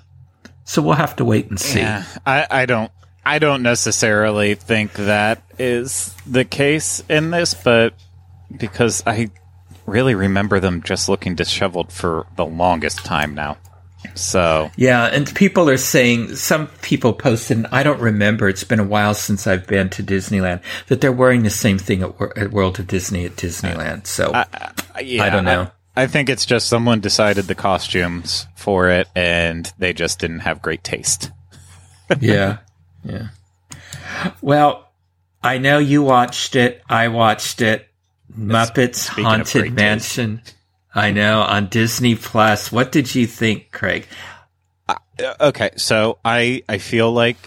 So we'll have to wait and see. Yeah, I, I don't. I don't necessarily think that is the case in this, but because I really remember them just looking disheveled for the longest time now. So Yeah, and people are saying some people posted. And I don't remember. It's been a while since I've been to Disneyland. That they're wearing the same thing at, at World of Disney at Disneyland. Uh, so yeah, I don't know. I, I think it's just someone decided the costumes for it, and they just didn't have great taste. yeah, yeah. Well, I know you watched it. I watched it. Muppets Speaking Haunted. Mansion. I know on Disney Plus. What did you think, Craig? Uh, okay, so I I feel like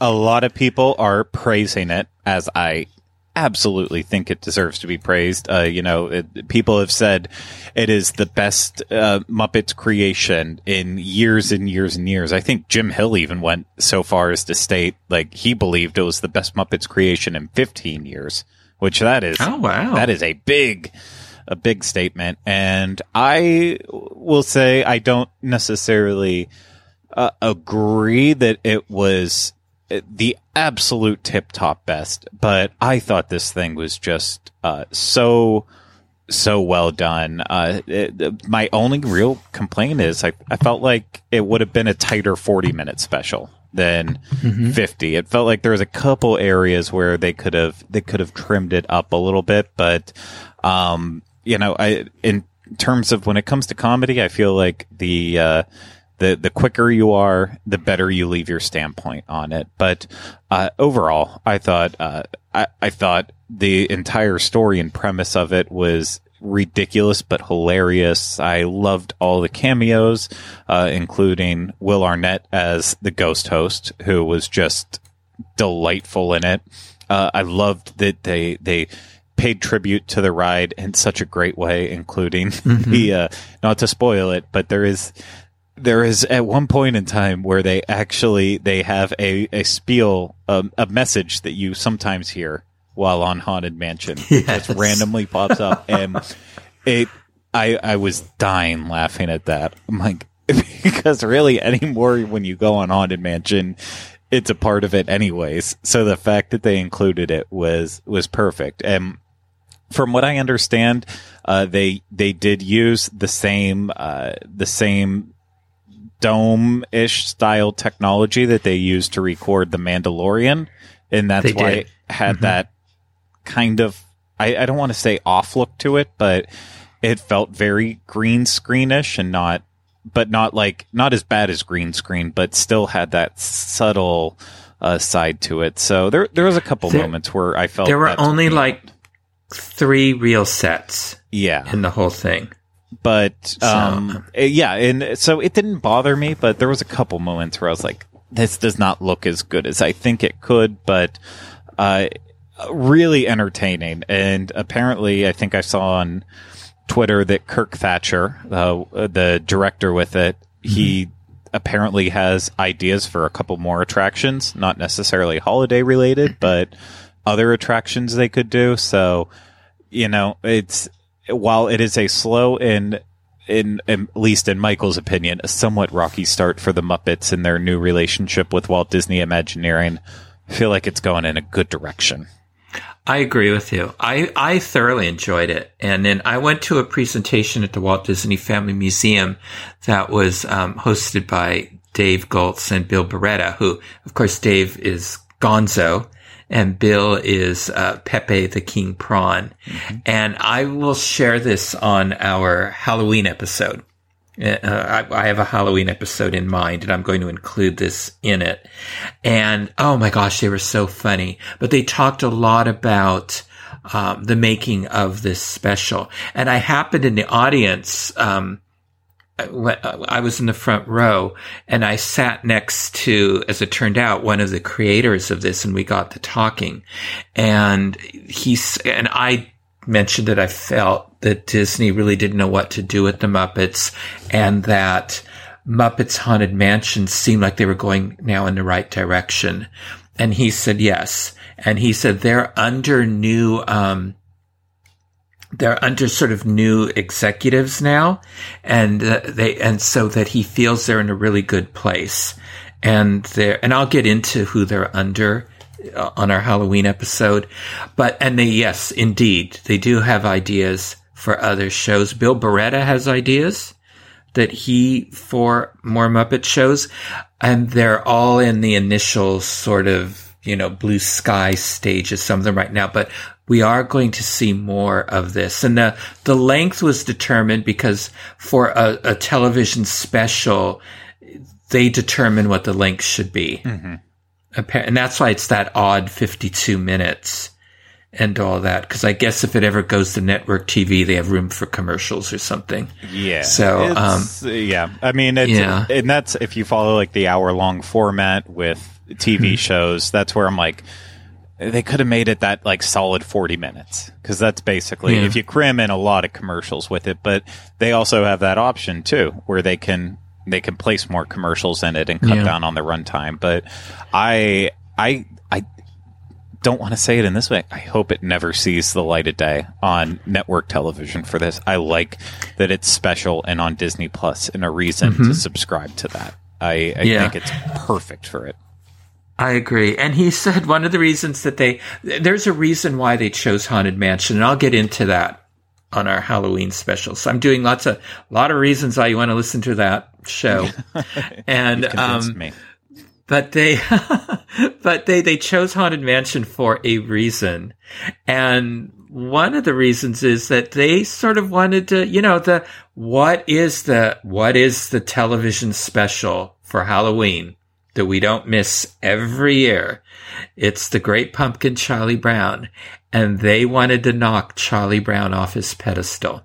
a lot of people are praising it as I absolutely think it deserves to be praised. Uh, you know, it, people have said it is the best uh, Muppets creation in years and years and years. I think Jim Hill even went so far as to state like he believed it was the best Muppets creation in 15 years, which that is Oh wow, that is a big a big statement and i will say i don't necessarily uh, agree that it was the absolute tip top best, but I thought this thing was just uh, so so well done. Uh, it, my only real complaint is I, I felt like it would have been a tighter 40 minute special than Mm-hmm. 50. It felt like there was a couple areas where they could have they could have trimmed it up a little bit, but um, you know, I in terms of when it comes to comedy, I feel like the uh, the the quicker you are, the better you leave your standpoint on it. But uh, overall, I thought uh, I, I thought the entire story and premise of it was ridiculous but hilarious. I loved all the cameos, uh, including Will Arnett as the ghost host, who was just delightful in it. Uh, I loved that they they paid tribute to the ride in such a great way, including the uh, not to spoil it, but there is there is at one point in time where they actually they have a a spiel um, a message that you sometimes hear while on haunted mansion. It Yes. just randomly pops up and it i i was dying laughing at that. I'm like because really anymore when you go on haunted mansion it's a part of it anyways. So the fact that they included it was was perfect. And from what I understand, uh, they they did use the same uh, the same dome ish style technology that they used to record the Mandalorian, and that's They why did. it had that kind of I, I don't want to say off look to it, but it felt very green screenish and not but not like not as bad as green screen, but still had that subtle uh, side to it. So there there was a couple There- moments where I felt There were only like three real sets yeah in the whole thing. But um eh, yeah and so it didn't bother me but there was a couple moments where i was like this does not look as good as i think it could but uh really entertaining. And apparently i think i saw on twitter that kirk thatcher uh, the director with it he apparently has ideas for a couple more attractions not necessarily holiday related but other attractions they could do. So you know it's while it is a slow and in, in at least in Michael's opinion, a somewhat rocky start for the Muppets in their new relationship with Walt Disney Imagineering, I feel like it's going in a good direction. I agree with you. I, I thoroughly enjoyed it. And then I went to a presentation at the Walt Disney Family Museum that was um, hosted by Dave Goelz and Bill Barretta, who, of course, Dave is Gonzo and Bill is uh, Pepe the King Prawn. And I will share this on our Halloween episode. Uh, I, I have a Halloween episode in mind and I'm going to include this in it. And oh my gosh, they were so funny. But they talked a lot about um, the making of this special. And I happened in the audience, um, I was in the front row and I sat next to, as it turned out, one of the creators of this and we got to talking and he's, and I mentioned that I felt that Disney really didn't know what to do with the Muppets and that Muppets Haunted Mansion seemed like they were going now in the right direction. And he said yes. And he said they're under new, um, they're under sort of new executives now and they and so that he feels they're in a really good place. And they're and I'll get into who they're under uh, on our Halloween episode. But and they yes indeed they do have ideas for other shows. Bill Barretta has ideas that he for more Muppet shows. And they're all in the initial sort of you know blue sky stages some of them right now. But we are going to see more of this. And the the length was determined because for a, a television special they determine what the length should be. Mm-hmm. Appa- and that's why it's that odd 52 minutes and all that because i guess if it ever goes to network tv they have room for commercials or something. Yeah. So, It's- um, yeah, I mean, it's, Yeah. and that's if you follow like the hour long format with TV mm-hmm. shows, that's where I'm like, they could have made it that like solid 40 minutes because that's basically Yeah. if you cram in a lot of commercials with it, but they also have that option too where they can they can place more commercials in it and cut Yeah. down on the runtime. But I I I don't want to say it in this way. I hope it never sees the light of day on network television for this. I like that it's special and on Disney Plus and a reason to mm-hmm. subscribe to that. I, I Yeah. think it's perfect for it. I agree. And he said one of the reasons that they, there's a reason why they chose Haunted Mansion, and I'll get into that on our Halloween special. So I'm doing lots of, a lot of reasons why you want to listen to that show. and, um, me. but they, but they, they chose Haunted Mansion for a reason. And one of the reasons is that they sort of wanted to, you know, the, what is the, what is the television special for Halloween? That we don't miss every year. It's the great pumpkin Charlie Brown. And they wanted to knock Charlie Brown off his pedestal.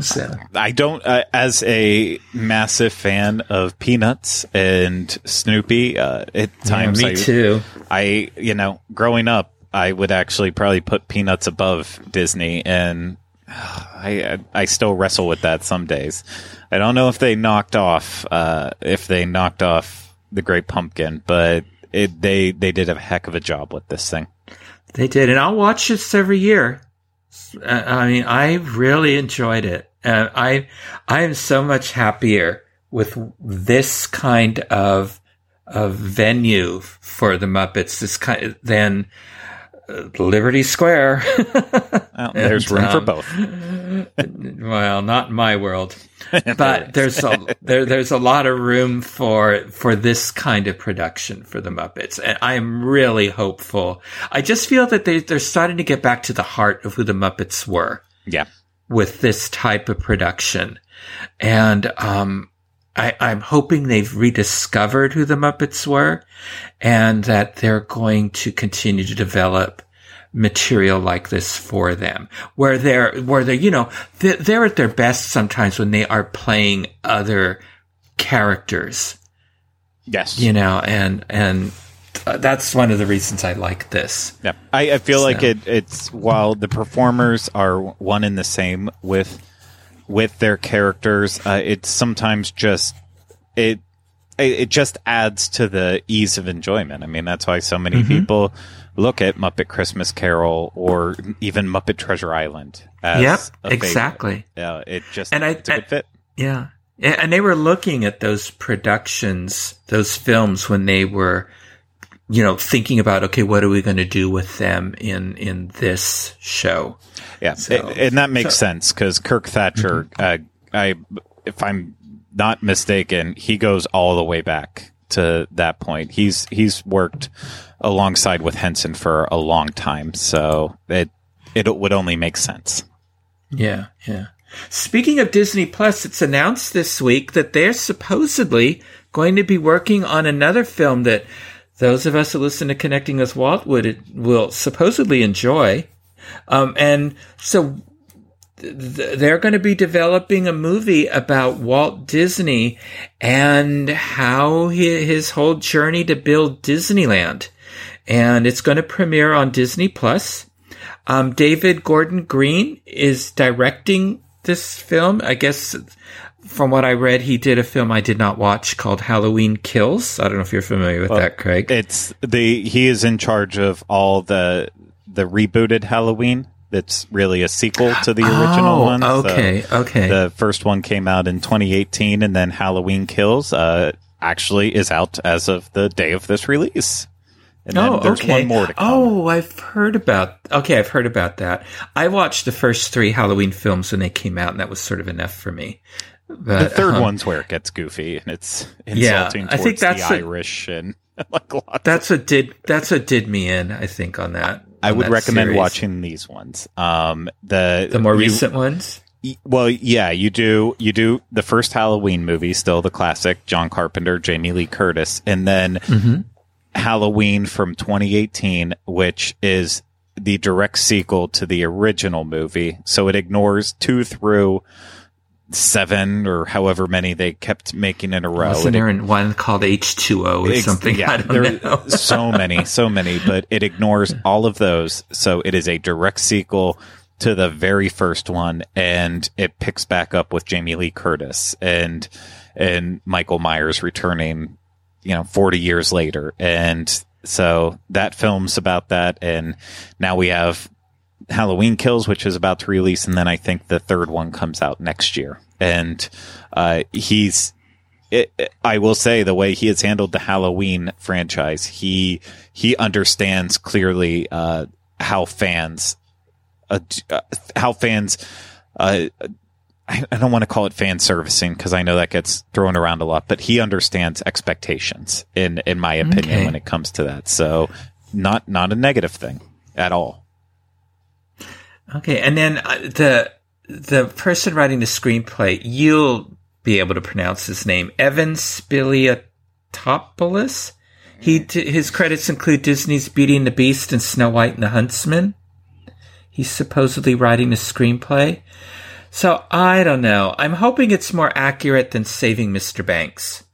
So I don't, uh, as a massive fan of Peanuts and Snoopy, uh, at times me I, too. I, you know, growing up, I would actually probably put Peanuts above Disney, and I, I still wrestle with that some days. I don't know if they knocked off, uh, if they knocked off the Great Pumpkin, but it, they they did a heck of a job with this thing. They did, and I'll watch this every year. Uh, I mean, I really enjoyed it. and I I am so much happier with this kind of of venue for the Muppets. This kind than Liberty Square. Well, there's room for um, both. well, not in my world, but there's a there, there's a lot of room for for this kind of production for the Muppets, and I am really hopeful. I just feel that they they're starting to get back to the heart of who the Muppets were Yeah. with this type of production, and um, I, I'm hoping they've rediscovered who the Muppets were, and that they're going to continue to develop material like this for them, where they're where they're you know they're, they're at their best sometimes when they are playing other characters, Yes. you know, and and uh, that's one of the reasons I like this. Yeah, I, I feel like it. It's while the performers are one and the same with with their characters, uh, it's sometimes just it, it it just adds to the ease of enjoyment. I mean, that's why so many Mm-hmm. people look at Muppet Christmas Carol or even Muppet Treasure Island. As Yep, exactly. Yeah, it just And I- it's a good I- fit. Yeah. And they were looking at those productions, those films when they were, you know, thinking about, okay, what are we going to do with them in, in this show? Yeah, So- a- and that makes so- sense because Kirk Thatcher, uh, I, if I'm not mistaken, he goes all the way back to that point. He's he's worked alongside with Henson for a long time, so it it would only make sense. Yeah. Yeah. Speaking of Disney Plus, it's announced this week that they're supposedly going to be working on another film that those of us who listen to Connecting with Walt would it will supposedly enjoy. Um, and so th- they're going to be developing a movie about Walt Disney and how he, his whole journey to build Disneyland. And it's going to premiere on Disney Plus. Um, David Gordon Green is directing this film. I guess from what I read, he did a film I did not watch called Halloween Kills. I don't know if you're familiar with that, Craig. It's the he is in charge of all the the rebooted Halloween. That's really a sequel to the original Oh, one. So okay, okay. The first one came out in 2018, and then Halloween Kills uh, actually is out as of the day of this release. And then Oh, there's okay. one more to come. Oh, I've heard about. Okay, I've heard about that. I watched the first three Halloween films when they came out, and that was sort of enough for me. The third um, one's where it gets goofy and it's Yeah, insulting I towards think that's the a- Irish and like lots. That's what did. That's what did me in. I think on that. I on would that recommend series. watching these ones. Um, the the more you- recent ones. Y- Well, yeah, you do. You do the first Halloween movie, still the classic, John Carpenter, Jamie Lee Curtis, and then Halloween from 2018, which is the direct sequel to the original movie. So it ignores two through seven or however many they kept making in a row. Wasn't It- there one called H two O or Ex- something? Yeah, there are so many, so many, but it ignores all of those. So it is a direct sequel to the very first one, and it picks back up with Jamie Lee Curtis and and Michael Myers returning, you know, forty years later, and so that film's about that, and now we have Halloween Kills, which is about to release, and then I think the third one comes out next year. And uh, he's it, it, I will say the way he has handled the Halloween franchise, he he understands clearly uh, how fans uh, uh, how fans uh, I, I don't want to call it fan servicing because I know that gets thrown around a lot, but he understands expectations in in my opinion Okay. when it comes to that. So not not a negative thing at all. Okay, and then uh, the the person writing the screenplay, you'll be able to pronounce his name, Evan Spiliotopoulos. He d- his credits include Disney's Beauty and the Beast and Snow White and the Huntsman. He's supposedly writing the screenplay. So I don't know. I'm hoping it's more accurate than Saving Mr. Banks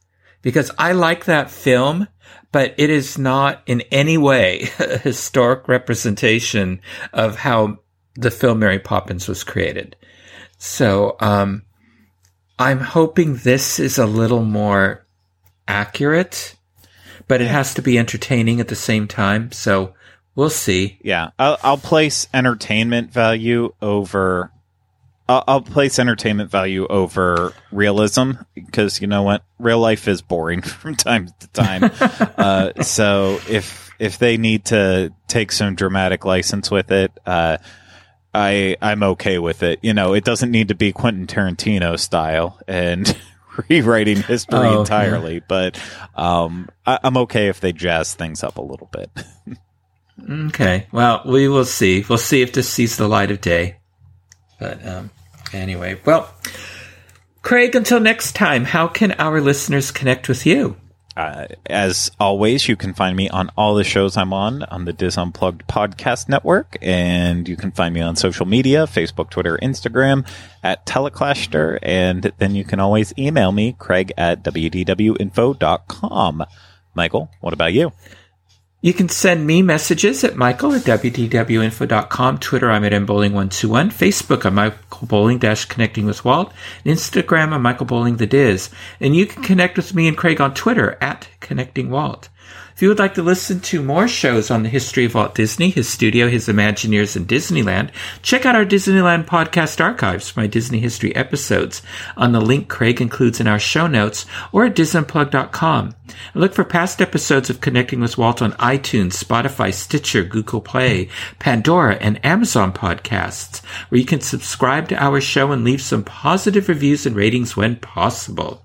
because I like that film, but it is not in any way a historic representation of how the film Mary Poppins was created. So, um, I'm hoping this is a little more accurate, but it has to be entertaining at the same time. So we'll see. Yeah, I'll, I'll place entertainment value over. I'll, I'll place entertainment value over realism because you know what, real life is boring from time to time. uh, so if if they need to take some dramatic license with it, uh, I I'm okay with it. You know, it doesn't need to be Quentin Tarantino style and rewriting history Oh, entirely, but um, I, I'm okay if they jazz things up a little bit. Okay. Well, we will see. We'll see if this sees the light of day. But um, anyway, well, Craig, until next time, how can our listeners connect with you? Uh, as always, you can find me on all the shows I'm on on the DIS Unplugged podcast network, and you can find me on social media Facebook, Twitter, Instagram at Teleclaster, and then you can always email me, Craig at wdwinfo.com. Michael, what about you? You can send me messages at michael at wdwinfo.com. Twitter, I'm at mbowling121. Facebook, I'm Michael Bowling dash connecting with Walt. Instagram, I'm Michael Bowling the DIS. And you can connect with me and Craig on Twitter at connecting Walt. If you would like to listen to more shows on the history of Walt Disney, his studio, his Imagineers, and Disneyland, check out our Disneyland podcast archives for my Disney history episodes on the link Craig includes in our show notes or at disunplug.com. And look for past episodes of Connecting with Walt on iTunes, Spotify, Stitcher, Google Play, Pandora, and Amazon podcasts, where you can subscribe to our show and leave some positive reviews and ratings when possible.